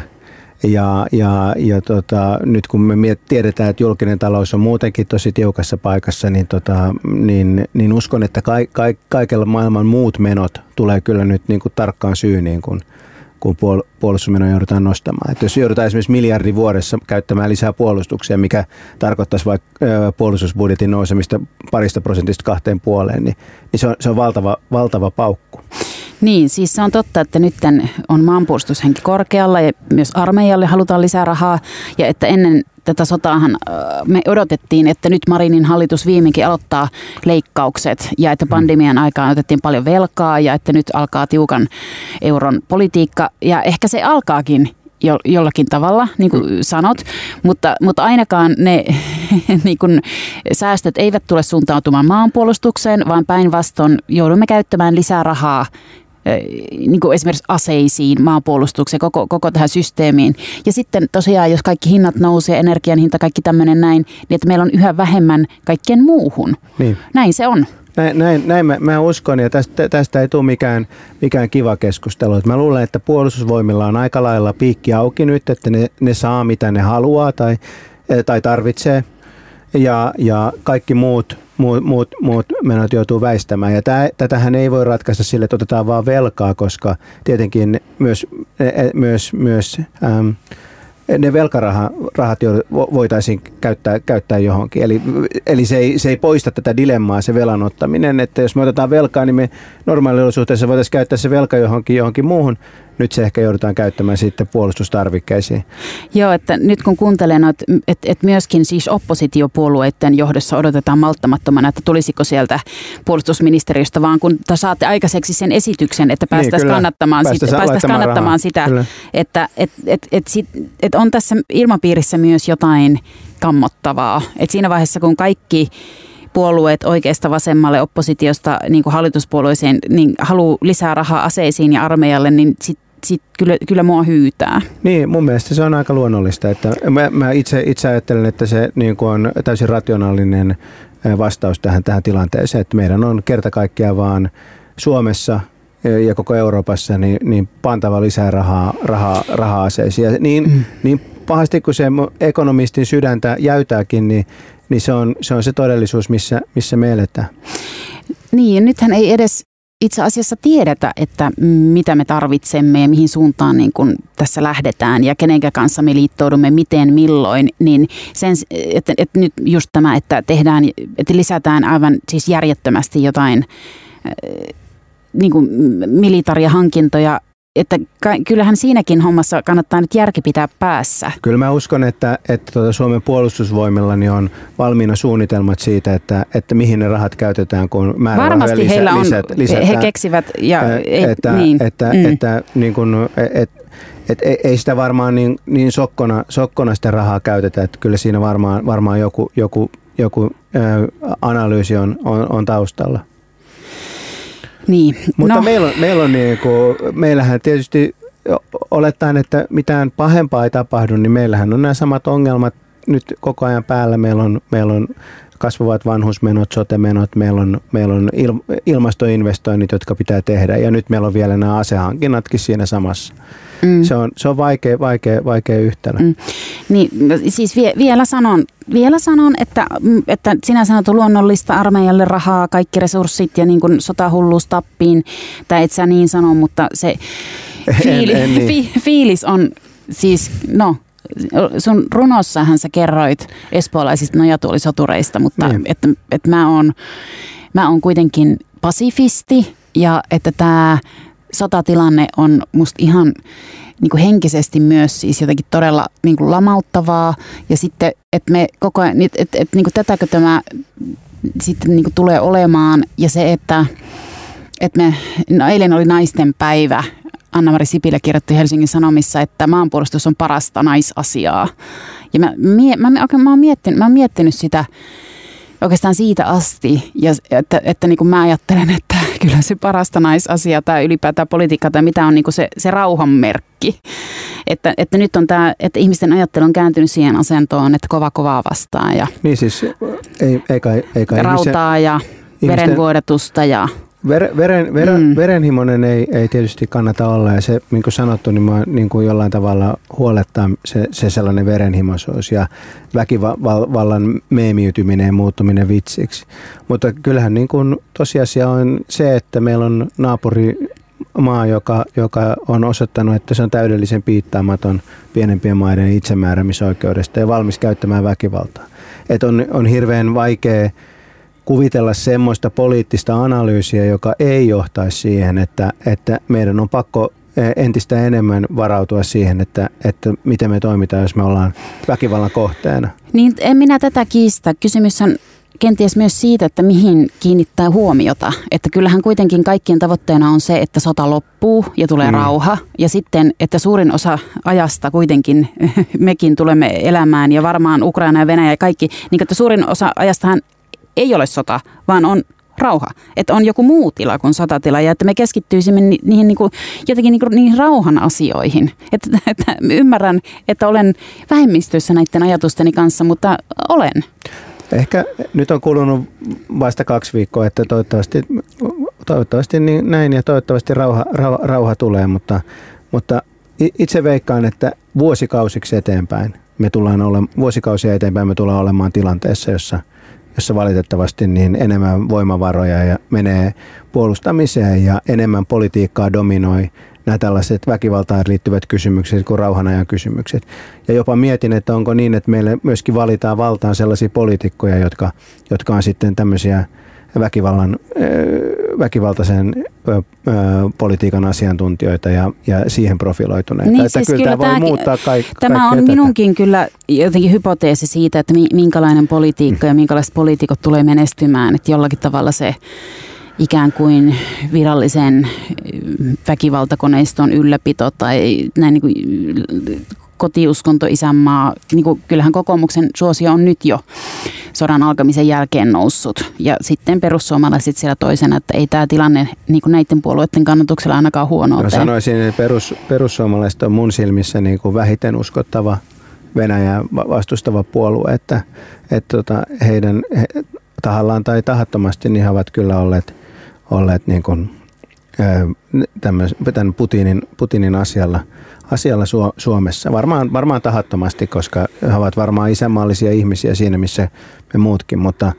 S4: ja, ja, ja tota, nyt kun me tiedetään, että julkinen talous on muutenkin tosi tiukassa paikassa, niin, tota, niin, niin uskon, että ka, ka, kaikella maailman muut menot tulee kyllä nyt niin kuin tarkkaan syy, niin kuin, kun puol, puolustusmenoja joudutaan nostamaan. Et jos joudutaan esimerkiksi miljardi vuodessa käyttämään lisää puolustuksia, mikä tarkoittaisi vaikka puolustusbudjetin nousemista parista prosentista kahteen puoleen, niin, niin se, on, se on valtava, valtava paukku.
S5: Niin, siis se on totta, että nyt on maanpuolustushenki korkealla ja myös armeijalle halutaan lisää rahaa. Ja että ennen tätä sotaahan me odotettiin, että nyt Marinin hallitus viimeinkin aloittaa leikkaukset ja että pandemian aikaan otettiin paljon velkaa ja että nyt alkaa tiukan euron politiikka. Ja ehkä se alkaakin jo, jollakin tavalla, niin kuin sanot, mutta, mutta ainakaan ne niin kuin, säästöt eivät tule suuntautumaan maanpuolustukseen, vaan päinvastoin joudumme käyttämään lisää rahaa niin kuin esimerkiksi aseisiin, maanpuolustukseen, koko, koko tähän systeemiin. Ja sitten tosiaan, jos kaikki hinnat nousee, energian hinta, kaikki tämmöinen näin, niin että meillä on yhä vähemmän kaikkien muuhun. Niin. Näin se on.
S4: Näin, näin, näin mä, mä uskon ja tästä, tästä ei tule mikään, mikään kiva keskustelu. Mä luulen, että puolustusvoimilla on aika lailla piikki auki nyt, että ne, ne saa mitä ne haluaa tai, tai tarvitsee ja, ja kaikki muut, muut, muut, muut menot joutuu väistämään. Ja tää, tätähän ei voi ratkaista sille, että otetaan vaan velkaa, koska tietenkin myös, e, e, myös, myös ähm, ne velkarahat voitaisiin käyttää, käyttää johonkin. Eli, eli se, ei, se ei poista tätä dilemmaa, se velan ottaminen. Että jos me otetaan velkaa, niin me normaaliolosuhteissa voitaisiin käyttää se velka johonkin, johonkin muuhun nyt se ehkä joudutaan käyttämään sitten puolustustarvikkeisiin.
S5: Joo, että nyt kun kuuntelen, että et, et myöskin siis oppositiopuolueiden johdossa odotetaan malttamattomana, että tulisiko sieltä puolustusministeriöstä, vaan kun saatte aikaiseksi sen esityksen, että päästäisiin niin, kannattamaan, päästäisi sitä, päästäisi kannattamaan sitä, kyllä. että et, et, et, sit, et on tässä ilmapiirissä myös jotain kammottavaa. Et siinä vaiheessa, kun kaikki puolueet oikeasta vasemmalle oppositiosta niin kuin hallituspuolueeseen niin haluaa lisää rahaa aseisiin ja armeijalle, niin sitten sit kyllä, kyllä mua hyytää.
S4: Niin, mun mielestä se on aika luonnollista. Että mä, mä itse, itse ajattelen, että se niin kuin on täysin rationaalinen vastaus tähän, tähän tilanteeseen, että meidän on kerta kaikkiaan vaan Suomessa ja koko Euroopassa niin, niin pantava lisää rahaa, rahaa, rahaa aseisiin. Ja niin, mm. niin pahasti kuin se ekonomistin sydäntä jäytääkin, niin, niin se, on, se on se todellisuus, missä, missä me eletään.
S5: Niin, nythän ei edes itse asiassa tiedetä, että mitä me tarvitsemme ja mihin suuntaan niin kun tässä lähdetään ja kenenkä kanssa me liittoudumme, miten, milloin, niin sen, että, että nyt just tämä, että tehdään, että lisätään aivan siis järjettömästi jotain äh, niin kuin militariahankintoja että kyllähän siinäkin hommassa kannattaa nyt järki pitää päässä.
S4: Kyllä mä uskon, että, että tuota Suomen puolustusvoimilla niin on valmiina suunnitelmat siitä, että, että mihin ne rahat käytetään, kun
S5: määrä Varmasti lisä, heillä on, lisät, lisätään. he keksivät. Ja,
S4: ei, että, niin. että, mm. että niin kun, et, et, ei sitä varmaan niin, niin sokkona, sokkona sitä rahaa käytetä, että kyllä siinä varmaan, varmaan joku, joku, joku ä, analyysi on, on, on taustalla.
S5: Niin.
S4: Mutta no. meillä on, meillä on niin kuin, meillähän tietysti olettaen, että mitään pahempaa ei tapahdu, niin meillähän on nämä samat ongelmat nyt koko ajan päällä. Meillä on, meillä on kasvavat vanhusmenot, sotemenot, meillä on, meillä on il, ilmastoinvestoinnit, jotka pitää tehdä ja nyt meillä on vielä nämä asehankinnatkin siinä samassa. Mm. Se, on, se on vaikea, vaikea, vaikea yhtälö. Mm.
S5: Niin, siis vie, vielä sanon, vielä sanon että, että sinä sanot luonnollista armeijalle rahaa, kaikki resurssit ja niin kuin sotahulluus tappiin, tai et sä niin sano, mutta se fiili, en, en niin. fi, fiilis on siis, no sun runossahan sä kerroit espoolaisista nojatuolisotureista, mutta niin. että, että mä oon mä oon kuitenkin pasifisti ja että tämä sotatilanne on musta ihan niin kuin henkisesti myös siis jotenkin todella niin kuin lamauttavaa. Ja sitten, että me koko ajan, että, että, että niin kuin tätäkö tämä sitten niin kuin tulee olemaan. Ja se, että, että me, no eilen oli naisten päivä. Anna-Mari Sipilä kirjoitti Helsingin Sanomissa, että maanpuolustus on parasta naisasiaa. Ja mä, mä, mä, mä, mä, oon miettinyt, mä oon miettinyt sitä oikeastaan siitä asti, ja että, että niin kuin mä ajattelen, että kyllä se parasta naisasia tai ylipäätään politiikka tai mitä on niin kuin se, se rauhan merkki. Että, että nyt on tämä, että ihmisten ajattelu on kääntynyt siihen asentoon, että kova kovaa vastaan. Ja
S4: niin siis ei, ei kai, ei kai
S5: rautaa ihmisen, ja verenvuodatusta ja
S4: Ver, veren, veren, mm. Verenhimoinen ei, ei tietysti kannata olla ja se, niin kuin sanottu, niin, mä, niin kuin jollain tavalla huolettaa se, se sellainen verenhimoisuus ja väkivallan meemiytyminen ja muuttuminen vitsiksi. Mutta kyllähän niin kuin tosiasia on se, että meillä on naapuri maa, joka, joka on osoittanut, että se on täydellisen piittaamaton pienempien maiden itsemääräämisoikeudesta ja valmis käyttämään väkivaltaa. Et on, on hirveän vaikea kuvitella semmoista poliittista analyysiä, joka ei johtaisi siihen, että, että meidän on pakko eh, entistä enemmän varautua siihen, että, että miten me toimitaan, jos me ollaan väkivallan kohteena.
S5: Niin, en minä tätä kiistä. Kysymys on kenties myös siitä, että mihin kiinnittää huomiota. Että kyllähän kuitenkin kaikkien tavoitteena on se, että sota loppuu ja tulee mm. rauha. Ja sitten, että suurin osa ajasta kuitenkin mekin tulemme elämään ja varmaan Ukraina ja Venäjä ja kaikki, niin että suurin osa ajastahan ei ole sota, vaan on rauha. Että on joku muu tila kuin sotatila ja että me keskittyisimme ni, niihin niin kuin, jotenkin niin kuin, niihin rauhan asioihin. Että, että ymmärrän, että olen vähemmistössä näiden ajatusteni kanssa, mutta olen.
S4: Ehkä nyt on kulunut vasta kaksi viikkoa, että toivottavasti, toivottavasti niin näin ja toivottavasti rauha, rauha, rauha tulee, mutta, mutta itse veikkaan, että vuosikausiksi eteenpäin me tullaan ole, vuosikausia eteenpäin me tullaan olemaan tilanteessa, jossa, jossa valitettavasti niin enemmän voimavaroja ja menee puolustamiseen ja enemmän politiikkaa dominoi nämä tällaiset väkivaltaan liittyvät kysymykset kuin rauhanajan kysymykset. Ja jopa mietin, että onko niin, että meille myöskin valitaan valtaan sellaisia poliitikkoja, jotka, jotka on sitten tämmöisiä väkivallan, väkivaltaisen politiikan asiantuntijoita ja, ja siihen profiloituneita.
S5: Niin, että siis kyllä, kyllä tämä voi muuttaa kaik- Tämä on tätä. minunkin kyllä jotenkin hypoteesi siitä, että minkälainen politiikka ja minkälaiset poliitikot tulee menestymään. Että jollakin tavalla se ikään kuin virallisen väkivaltakoneiston ylläpito tai näin niin kuin kotiuskonto, isänmaa, niin kuin, kyllähän kokoomuksen suosio on nyt jo sodan alkamisen jälkeen noussut. Ja sitten perussuomalaiset siellä toisena, että ei tämä tilanne niin kuin näiden puolueiden kannatuksella ainakaan huono
S4: no, Sanoisin, että perus, perussuomalaiset on mun silmissä niin kuin vähiten uskottava Venäjää vastustava puolue, että, että tota, heidän he, tahallaan tai tahattomasti niin he ovat kyllä olleet, olleet niin kuin, tämän Putinin, Putinin asialla – asialla Su- Suomessa. Varmaan, varmaan tahattomasti, koska he ovat varmaan isänmaallisia ihmisiä siinä, missä me muutkin, mutta,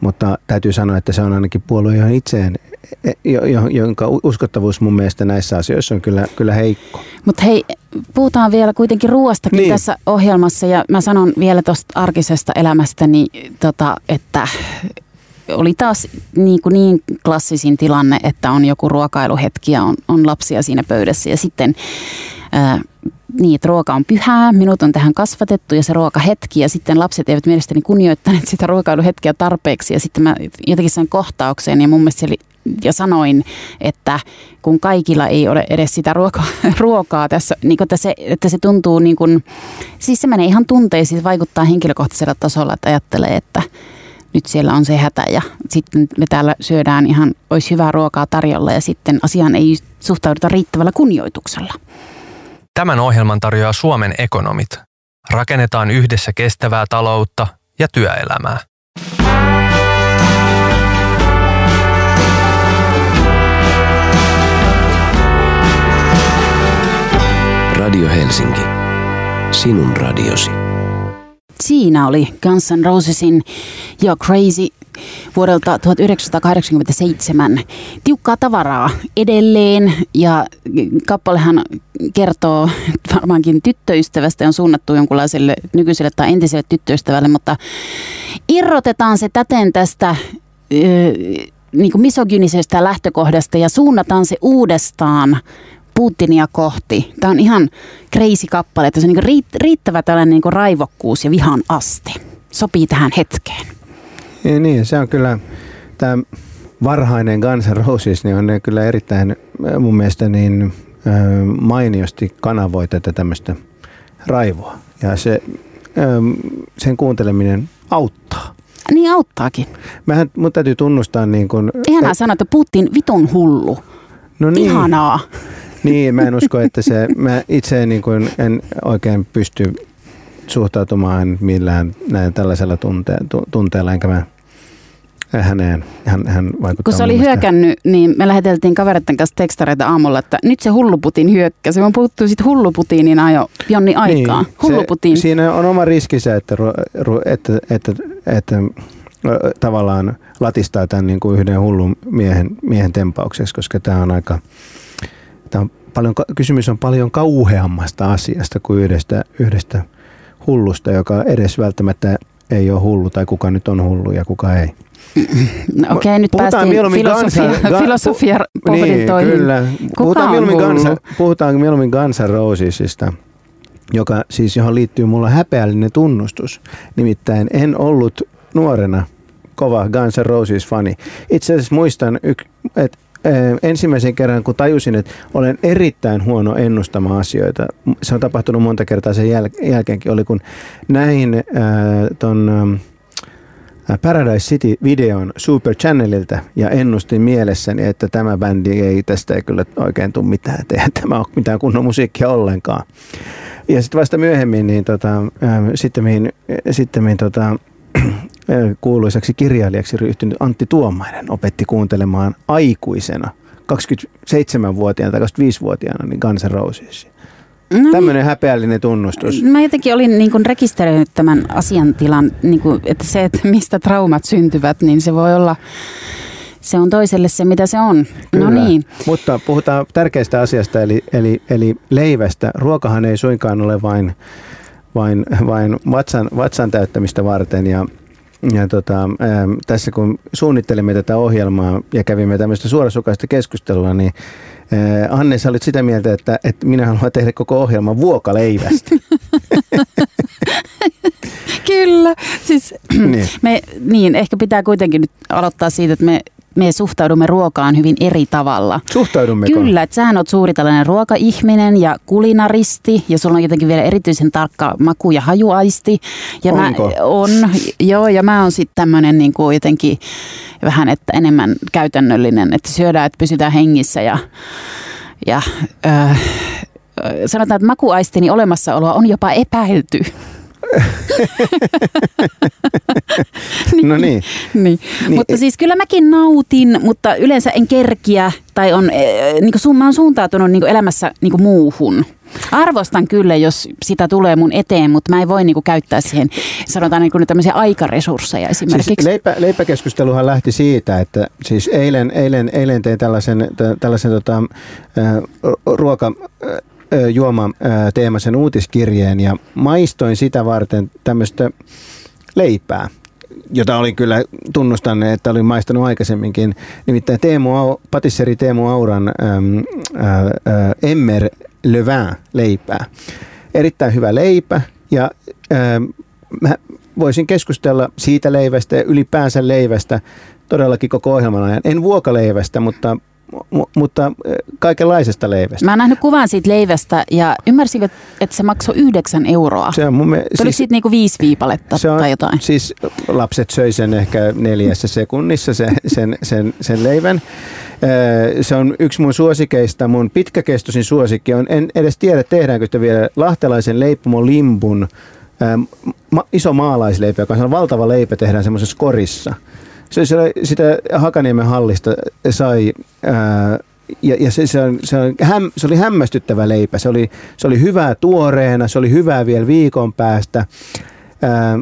S4: mutta täytyy sanoa, että se on ainakin puolue, johon itseen, e, jonka uskottavuus mun mielestä näissä asioissa on kyllä, kyllä heikko.
S5: Mutta hei, puhutaan vielä kuitenkin ruoastakin niin. tässä ohjelmassa ja mä sanon vielä tuosta arkisesta elämästä, niin, tota, että oli taas niin, kuin niin klassisin tilanne, että on joku ruokailuhetki ja on, on lapsia siinä pöydässä ja sitten ää, niin, että ruoka on pyhää, minut on tähän kasvatettu ja se ruokahetki ja sitten lapset eivät mielestäni kunnioittaneet sitä ruokailuhetkeä tarpeeksi ja sitten mä jotenkin sain kohtaukseen ja mun mielestä se oli, ja sanoin, että kun kaikilla ei ole edes sitä ruoka, ruokaa tässä, niin että, se, että se tuntuu niin kuin, siis se menee ihan tunteisiin, vaikuttaa henkilökohtaisella tasolla, että ajattelee, että nyt siellä on se hätä ja sitten me täällä syödään ihan, olisi hyvää ruokaa tarjolla ja sitten asiaan ei suhtauduta riittävällä kunnioituksella.
S3: Tämän ohjelman tarjoaa Suomen ekonomit. Rakennetaan yhdessä kestävää taloutta ja työelämää.
S2: Radio Helsinki. Sinun radiosi.
S5: Siinä oli Guns N' Rosesin ja Crazy vuodelta 1987. Tiukkaa tavaraa edelleen ja kappalehan kertoo varmaankin tyttöystävästä on suunnattu jonkunlaiselle nykyiselle tai entiselle tyttöystävälle, mutta irrotetaan se täten tästä niin kuin misogynisestä lähtökohdasta ja suunnataan se uudestaan Putinia kohti. Tämä on ihan crazy kappale, että se on niin riittävä tällainen niin raivokkuus ja vihan aste. Sopii tähän hetkeen.
S4: Niin, niin se on kyllä, tämä varhainen Guns N' Roses niin on kyllä erittäin mun mielestä niin mainiosti kanavoi tätä tämmöistä raivoa. Ja se, sen kuunteleminen auttaa.
S5: Niin auttaakin.
S4: Mähän, mun täytyy tunnustaa niin kun...
S5: Ihanaa et, sanoa, että Putin vitun hullu. No niin. Ihanaa.
S4: Niin, mä en usko, että se, mä itse niin kuin en oikein pysty suhtautumaan millään näin tällaisella tunte, tunteella, enkä mä häneen. Hän, hän
S5: Kun se oli hyökännyt, niin me läheteltiin kavereiden kanssa tekstareita aamulla, että nyt se hulluputin hyökkäsi. Me puhuttu sitten hulluputiinin ajo jonni aikaa. Niin, Hulluputin.
S4: Se, siinä on oma riskinsä, että, että, että, että, että tavallaan latistaa tämän niin kuin yhden hullun miehen, miehen tempaukseksi, koska tämä on aika, tämä on paljon, kysymys on paljon kauheammasta asiasta kuin yhdestä, yhdestä hullusta, joka edes välttämättä ei ole hullu tai kuka nyt on hullu ja kuka ei.
S5: No, okei, okay, nyt puhutaan päästiin filosofia, gansa, filosofia niin, kyllä.
S4: puhutaan mieluummin, gansa, puhutaan mieluummin Guns Rosesista, joka siis johon liittyy mulla häpeällinen tunnustus. Nimittäin en ollut nuorena kova Guns N' Roses-fani. Itse asiassa muistan, että ensimmäisen kerran, kun tajusin, että olen erittäin huono ennustamaan asioita, se on tapahtunut monta kertaa sen jäl- jälkeenkin, oli kun näin äh, ton Paradise City-videon Super Channelilta ja ennustin mielessäni, että tämä bändi ei tästä ei kyllä oikein tule mitään, eihän tämä ole mitään kunnon musiikkia ollenkaan. Ja sitten vasta myöhemmin, niin tota, sitten mihin, sitten mihin tota, kuuluisaksi kirjailijaksi ryhtynyt Antti Tuomainen opetti kuuntelemaan aikuisena, 27-vuotiaana tai 25-vuotiaana, niin Guns N' Roses.
S5: No
S4: Tämmöinen häpeällinen tunnustus.
S5: Mä jotenkin olin niin kuin rekisteröinyt tämän asiantilan, niin kuin, että se, että mistä traumat syntyvät, niin se voi olla, se on toiselle se, mitä se on.
S4: Kyllä.
S5: No niin.
S4: Mutta puhutaan tärkeästä asiasta, eli, eli, eli leivästä. Ruokahan ei suinkaan ole vain, vain, vain vatsan, vatsan täyttämistä varten. Ja, ja tota, ää, tässä kun suunnittelimme tätä ohjelmaa ja kävimme tämmöistä suorasukaista keskustelua, niin Anne, sä olit sitä mieltä, että, että minä haluan tehdä koko ohjelman vuokaleivästä.
S5: Kyllä. Siis,
S4: Niin.
S5: me, niin, ehkä pitää kuitenkin nyt aloittaa siitä, että me, me suhtaudumme ruokaan hyvin eri tavalla.
S4: Suhtaudummeko?
S5: Kyllä, että sähän oot suuri tällainen ruokaihminen ja kulinaristi ja sulla on jotenkin vielä erityisen tarkka maku- ja hajuaisti. Ja
S4: Onko?
S5: Mä, on, joo, ja mä oon sitten tämmöinen niin jotenkin vähän että enemmän käytännöllinen, että syödään, että pysytään hengissä ja, ja äh, sanotaan, että makuaistini olemassaoloa on jopa epäilty.
S4: No niin.
S5: niin.
S4: Niin,
S5: Mutta
S4: e-
S5: siis kyllä mäkin nautin, mutta yleensä en kerkiä tai on, eh, niin kuin, mä oon suuntautunut niin elämässä niin muuhun. Arvostan kyllä, jos sitä tulee mun eteen, mutta mä en voi niin kuin, käyttää siihen, sanotaan niin kuin, nyt tämmöisiä aikaresursseja esimerkiksi.
S4: Siis leipä, leipäkeskusteluhan lähti siitä, että siis eilen, eilen, eilen tein tällaisen, tä- tällaisen tota, ruoka juoma ä, teemaisen uutiskirjeen ja maistoin sitä varten tämmöistä leipää jota olin kyllä, tunnustan, että olin maistanut aikaisemminkin. Nimittäin Teemu, patisseri Teemu Auran äm, ä, ä, Emmer Levin leipää. Erittäin hyvä leipä ja äm, mä voisin keskustella siitä leivästä ja ylipäänsä leivästä todellakin koko ohjelman ajan. En vuokaleivästä, mutta, mu- mutta kaikenlaisesta leivästä.
S5: Mä oon nähnyt kuvan siitä leivästä ja ymmärsin, että se maksoi yhdeksän euroa.
S4: Se on mun me,
S5: Oliko siitä niinku viisi viipaletta
S4: se on,
S5: tai jotain?
S4: Siis lapset söi sen ehkä neljässä sekunnissa sen, sen, sen, sen leivän. Se on yksi mun suosikeista. Mun pitkäkestoisin suosikki on, en edes tiedä tehdäänkö sitä vielä, lahtelaisen ää, ma, iso maalaisleipä, joka on valtava leipä, tehdään semmoisessa korissa. Se, se, sitä Hakaniemen hallista sai ää, ja, ja se, se, on, se, on häm, se oli hämmästyttävä leipä. Se oli, se oli hyvää tuoreena, se oli hyvää vielä viikon päästä. Ää,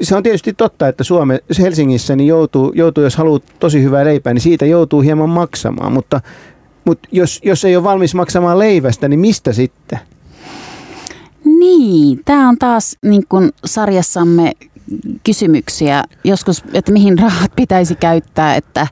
S4: se on tietysti totta, että Suome, Helsingissä niin joutuu, joutuu, jos haluaa tosi hyvää leipää, niin siitä joutuu hieman maksamaan. Mutta, mutta jos, jos ei ole valmis maksamaan leivästä, niin mistä sitten?
S5: Niin, tämä on taas niin kuin sarjassamme kysymyksiä joskus, että mihin rahat pitäisi käyttää, että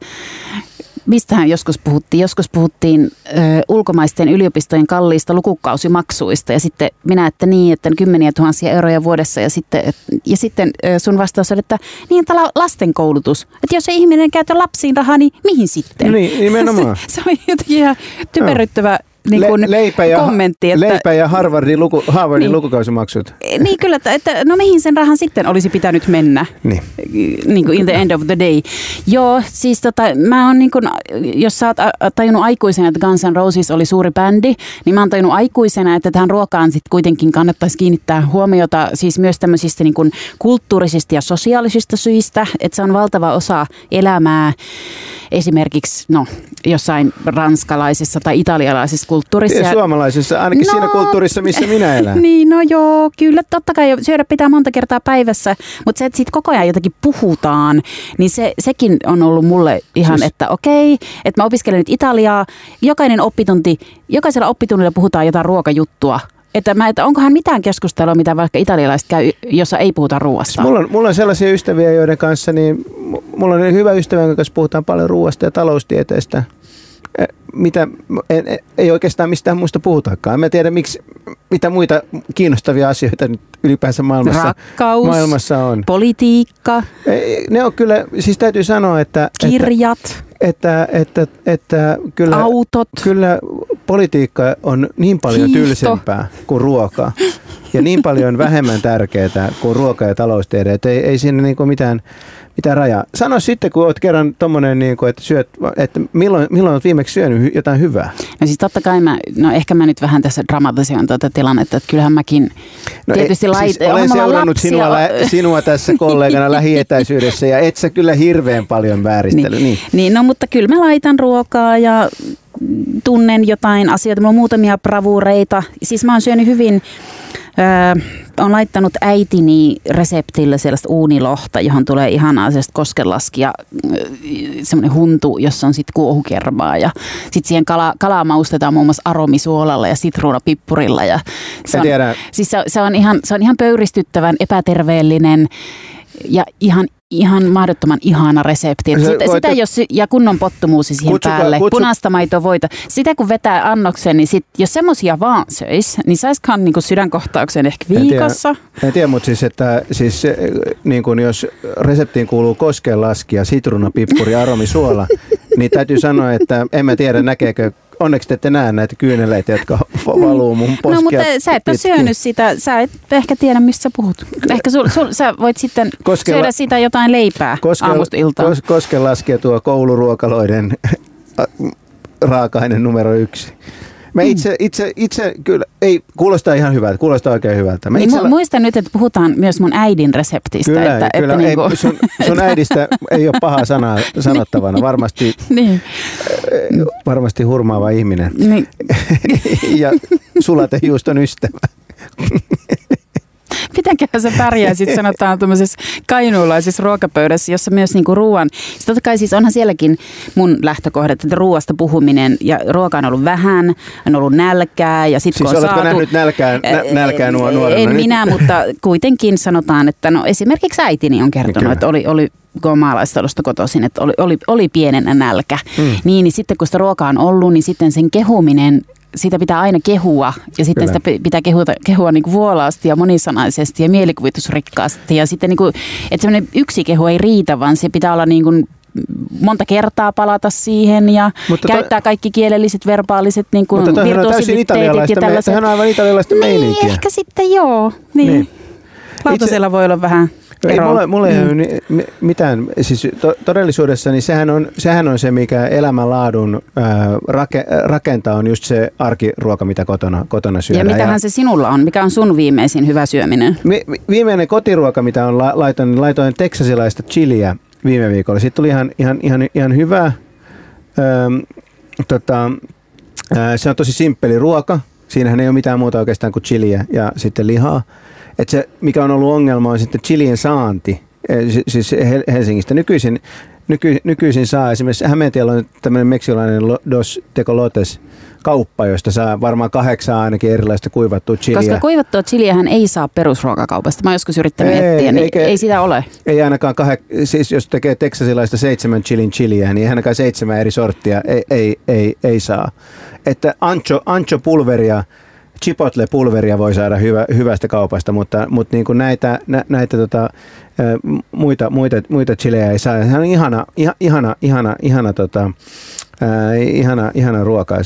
S5: mistähän joskus puhuttiin? Joskus puhuttiin ö, ulkomaisten yliopistojen kalliista lukukausimaksuista ja sitten minä, että niin, että kymmeniä tuhansia euroja vuodessa ja sitten, et- ja sitten ö, sun vastaus oli, että niin, että la- lasten koulutus. Että jos ei ihminen käytä lapsiin rahaa, niin mihin sitten?
S4: No niin, nimenomaan.
S5: Se, se oli jotenkin ihan typeryttävä niin kuin
S4: Le- leipä, ja,
S5: kommentti. Että,
S4: leipä ja Harvardin, luku, Harvardin
S5: Niin.
S4: lukukausimaksut.
S5: niin kyllä, että, että no mihin sen rahan sitten olisi pitänyt mennä?
S4: Niin.
S5: Niin kuin in the end of the day. Joo, siis tota, mä oon niin kuin, jos sä oot tajunnut aikuisena, että Guns N' Roses oli suuri bändi, niin mä oon tajunnut aikuisena, että tähän ruokaan sitten kuitenkin kannattaisi kiinnittää huomiota siis myös tämmöisistä niin kuin kulttuurisista ja sosiaalisista syistä, että se on valtava osa elämää esimerkiksi no, jossain ranskalaisessa tai italialaisessa kulttuurissa.
S4: Ja suomalaisessa, ainakin
S5: No.
S4: siinä kulttuurissa, missä minä elän.
S5: Niin, no joo, kyllä totta kai syödä pitää monta kertaa päivässä, mutta se, että siitä koko ajan jotenkin puhutaan, niin se, sekin on ollut mulle ihan,
S4: Siis-
S5: siis... että okei, että mä opiskelen nyt Italiaa, jokainen oppitunti, jokaisella oppitunnilla puhutaan jotain ruokajuttua. Että, mä, että onkohan mitään keskustelua, mitä vaikka italialaiset käy, jossa ei puhuta ruoasta.
S4: Mulla on, mulla on sellaisia ystäviä, joiden kanssa, niin mu- mulla on hyvä ystävä, jonka kanssa puhutaan paljon ruoasta ja taloustieteestä. Eh, Mitä, en, ei oikeastaan mistään muusta puhutakaan. En Mä tiedä, miksi, mitä muita kiinnostavia asioita nyt ylipäänsä maailmassa,
S5: Rakkaus,
S4: maailmassa on.
S5: politiikka,
S4: Ne on kyllä, siis täytyy sanoa, että, että,
S5: kirjat,
S4: että, että, että kyllä,
S5: autot.
S4: kyllä politiikka on niin paljon
S5: Hiihto.
S4: tylsempää kuin ruoka. Ja niin paljon vähemmän tärkeää kuin ruoka- ja taloustiede, että ei, ei siinä niin kuin mitään, mitään rajaa. Sano sitten, kun olet kerran tommonen, niin kuin, että, syöt, että milloin, milloin olet viimeksi syönyt jotain hyvää?
S5: No siis totta kai mä, no ehkä mä nyt vähän tässä dramatisoin tuota tilannetta, että kyllähän mäkin
S4: No
S5: tietysti
S4: ei,
S5: lait,
S4: siis olen seurannut
S5: lapsia-
S4: sinua, lä- sinua tässä kollegana lähietäisyydessä ja et sä kyllä hirveän paljon vääristely. Niin.
S5: Niin. niin, no mutta kyllä mä laitan ruokaa ja tunnen jotain asioita. Mulla on muutamia bravureita. Siis mä oon syönyt hyvin, öö, on laittanut äitini reseptille sellaista uunilohta, johon tulee ihanaa sellaista koskenlaskia, semmoinen huntu, jossa on sitten kuohukermaa. Ja sitten siihen kala, kalaa maustetaan muun muassa aromisuolalla ja sitruunapippurilla. Ja se on,
S4: tiedä.
S5: Siis se, se, on ihan, se on ihan pöyristyttävän epäterveellinen ja ihan ihan mahdottoman ihana resepti.
S4: Se
S5: Sitä,
S4: voit-
S5: sitä jos, ja kunnon pottumuusi siihen
S4: Kutsukaa-
S5: päälle,
S4: kutsu-
S5: punaista maitoa voita. Sitä kun vetää annoksen, niin sit, jos semmosia vaan söis, niin saisikohan niinku sydänkohtauksen ehkä
S4: En tiedä.
S5: viikossa.
S4: En tiedä, mutta siis, että siis, eh, niin kun jos reseptiin kuuluu koskenlaskia, sitruunapippuri, aromisuola, niin täytyy sanoa, että en mä tiedä näkeekö, onneksi te ette näe näitä kyyneleitä, jotka valuu mun poskia
S5: No mutta sä et ole
S4: pitkin.
S5: syönyt sitä, sä et ehkä tiedä mistä sä puhut. Ehkä sul, sul, sä voit sitten
S4: Koskella-
S5: syödä sitä jotain leipää aamusta iltaan.
S4: kos, koskenlaskija tuo kouluruokaloiden raaka-aine numero yksi. Mä itse, itse, itse kyllä, ei, kuulostaa ihan hyvältä, kuulostaa oikein hyvältä. Mä
S5: Niin
S4: itse,
S5: mu- muista nyt, että puhutaan myös mun äidin reseptistä.
S4: kyllä,
S5: että,
S4: kyllä
S5: että
S4: ei,
S5: niinku,
S4: sun, sun äidistä ei ole pahaa sanaa sanottavana, varmasti,
S5: niin,
S4: varmasti hurmaava ihminen
S5: niin,
S4: ja sulatejuuston ystävä.
S5: Mitenköhän sä pärjäisit, sanotaan tuommoisessa kainuulaisessa ruokapöydässä, jossa myös niinku ruoan, siis totta kai siis onhan sielläkin mun lähtökohdat, että ruoasta puhuminen ja ruoka on ollut vähän, on ollut nälkää ja sitten
S4: Siis
S5: kun on saatu...
S4: nähnyt nälkää, nä, nälkää nuo nuorena?
S5: En
S4: Nyt-
S5: minä, mutta kuitenkin sanotaan, että no esimerkiksi äitini on kertonut,
S4: Kyllä.
S5: että oli, oli kun maalaistalosta kotoisin, että oli, oli, oli pienenä nälkä.
S4: Mm.
S5: Niin, niin sitten kun sitä ruokaa on ollut, niin sitten sen kehuminen, sitä pitää aina kehua. Ja sitten
S4: Kyllä.
S5: sitä pi- pitää kehua, kehua niin kuin vuolaasti ja monisanaisesti ja mielikuvitusrikkaasti. Ja sitten niin kuin, että semmoinen yksi kehu ei riitä, vaan se pitää olla niin kuin monta kertaa palata siihen ja
S4: Mutta
S5: Mutta käyttää kaikki kielelliset, verbaaliset niin kuin
S4: Mutta on täysin
S5: virtuositeetit
S4: italialaista,
S5: ja tällaiset.
S4: sehän on aivan italialaista
S5: Niin,
S4: meininkiä.
S5: ehkä sitten joo. Niin.
S4: Niin.
S5: niin. Lautasella voi olla vähän
S4: Ei mulla, mulla ei ole ni- mi- mitään, siis to, todellisuudessa niin sehän on, sehän on se, mikä elämänlaadun ää, rake, rakentaa, on just se arkiruoka, mitä kotona, kotona
S5: Ja
S4: syödään.
S5: mitähän se sinulla on? Mikä on sun viimeisin hyvä syöminen?
S4: Vi- viimeinen kotiruoka, mitä on la, laitoin, niin laitoin teksasilaista chiliä viime viikolla. Siitä tuli ihan, ihan, ihan, ihan hyvä. Öm, tota, ää, se on tosi simppeli ruoka. Siinähän ei ole mitään muuta oikeastaan kuin chiliä ja sitten lihaa. Et se, mikä on ollut ongelma, on sitten chilien saanti. Eh, si- Siis Hel- Helsingistä. Nykyisin, nyky, nykyisin saa esimerkiksi Hämeentiellä on tämmöinen meksilainen Dos Tecolotes kauppa, josta saa varmaan kahdeksan ainakin erilaista kuivattua chiliä.
S5: Koska kuivattua chiliähän ei saa perusruokakaupasta. Mä oon joskus yrittänyt
S4: Ei,
S5: etsiä, niin
S4: eikä-
S5: ei sitä ole.
S4: Ei ainakaan kahek, siis jos tekee teksasilaista seitsemän chilin chiliä, niin ei ainakaan seitsemän eri sorttia ei, ei, ei, ei saa. Että ancho, ancho pulveria, chipotle pulveria voi saada hyvä, hyvästä kaupasta, mutta, mutta niin kuin näitä, nä, näitä tota, muita, muita, muita chilejä ei saa. Se on ihana, iha- ihana, ihana, ihana, tota, ää, ihana, ihana ruoka.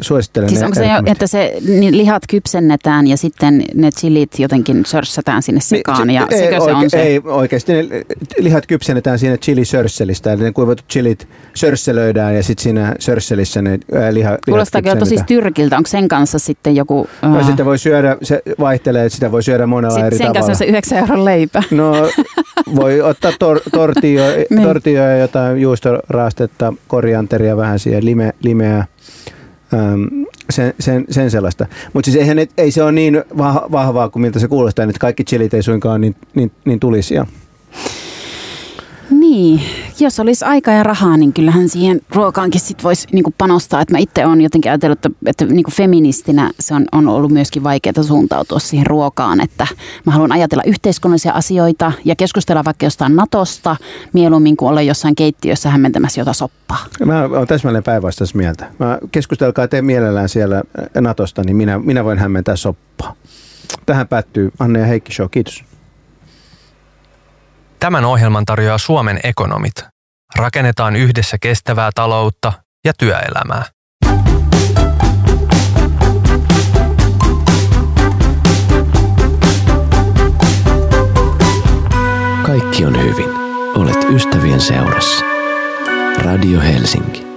S4: Suosittelen
S5: Siis onko se, jo, että se niin lihat kypsennetään ja sitten ne chilit jotenkin sörssätään sinne sekaan
S4: Niin,
S5: ja
S4: ei,
S5: sekö se on se?
S4: Ei, oikeasti ne lihat kypsennetään siinä chilisörsselistä, eli ne kuivatut chilit sörsselöidään ja sitten siinä sörsselissä ne ää, liha, lihat
S5: Kuulostaa kyllä tosi tyrkiltä. Onko sen kanssa sitten joku...
S4: No,
S5: ää,
S4: sitä voi syödä, se vaihtelee, että sitä voi syödä monella
S5: sit
S4: eri
S5: sen kanssa
S4: tavalla.
S5: on se 9 euron leipä.
S4: No voi ottaa tor, tortillo,
S5: Niin.
S4: tortilloja, jotain juustoraastetta, korianteria vähän siihen, lime, limeä, äm, sen, sen, sen sellaista. Mutta siis eihän, ei se ole niin vah- vahvaa kuin miltä se kuulostaa, että kaikki chilit ei suinkaan niin, niin, niin tulisia.
S5: Niin, jos olisi aikaa ja rahaa, niin kyllähän siihen ruokaankin sit voisi niinku panostaa. Et mä itse olen jotenkin ajatellut, että, että niinku feministinä se on, on ollut myöskin vaikeaa suuntautua siihen ruokaan. Että mä haluan ajatella yhteiskunnallisia asioita ja keskustella vaikka jostain Natosta mieluummin kuin olla jossain keittiössä hämmentämässä jotain soppaa.
S4: Mä oon täsmälleen päinvastaista mieltä. Mä keskustelkaa te mielellään siellä äh, Natosta, niin minä, minä voin hämmentää soppaa. Tähän päättyy Anne ja Heikki Show. Kiitos.
S3: Tämän ohjelman tarjoaa Suomen ekonomit. Rakennetaan yhdessä kestävää taloutta ja työelämää.
S2: Kaikki on hyvin. Olet ystävien seurassa. Radio Helsinki.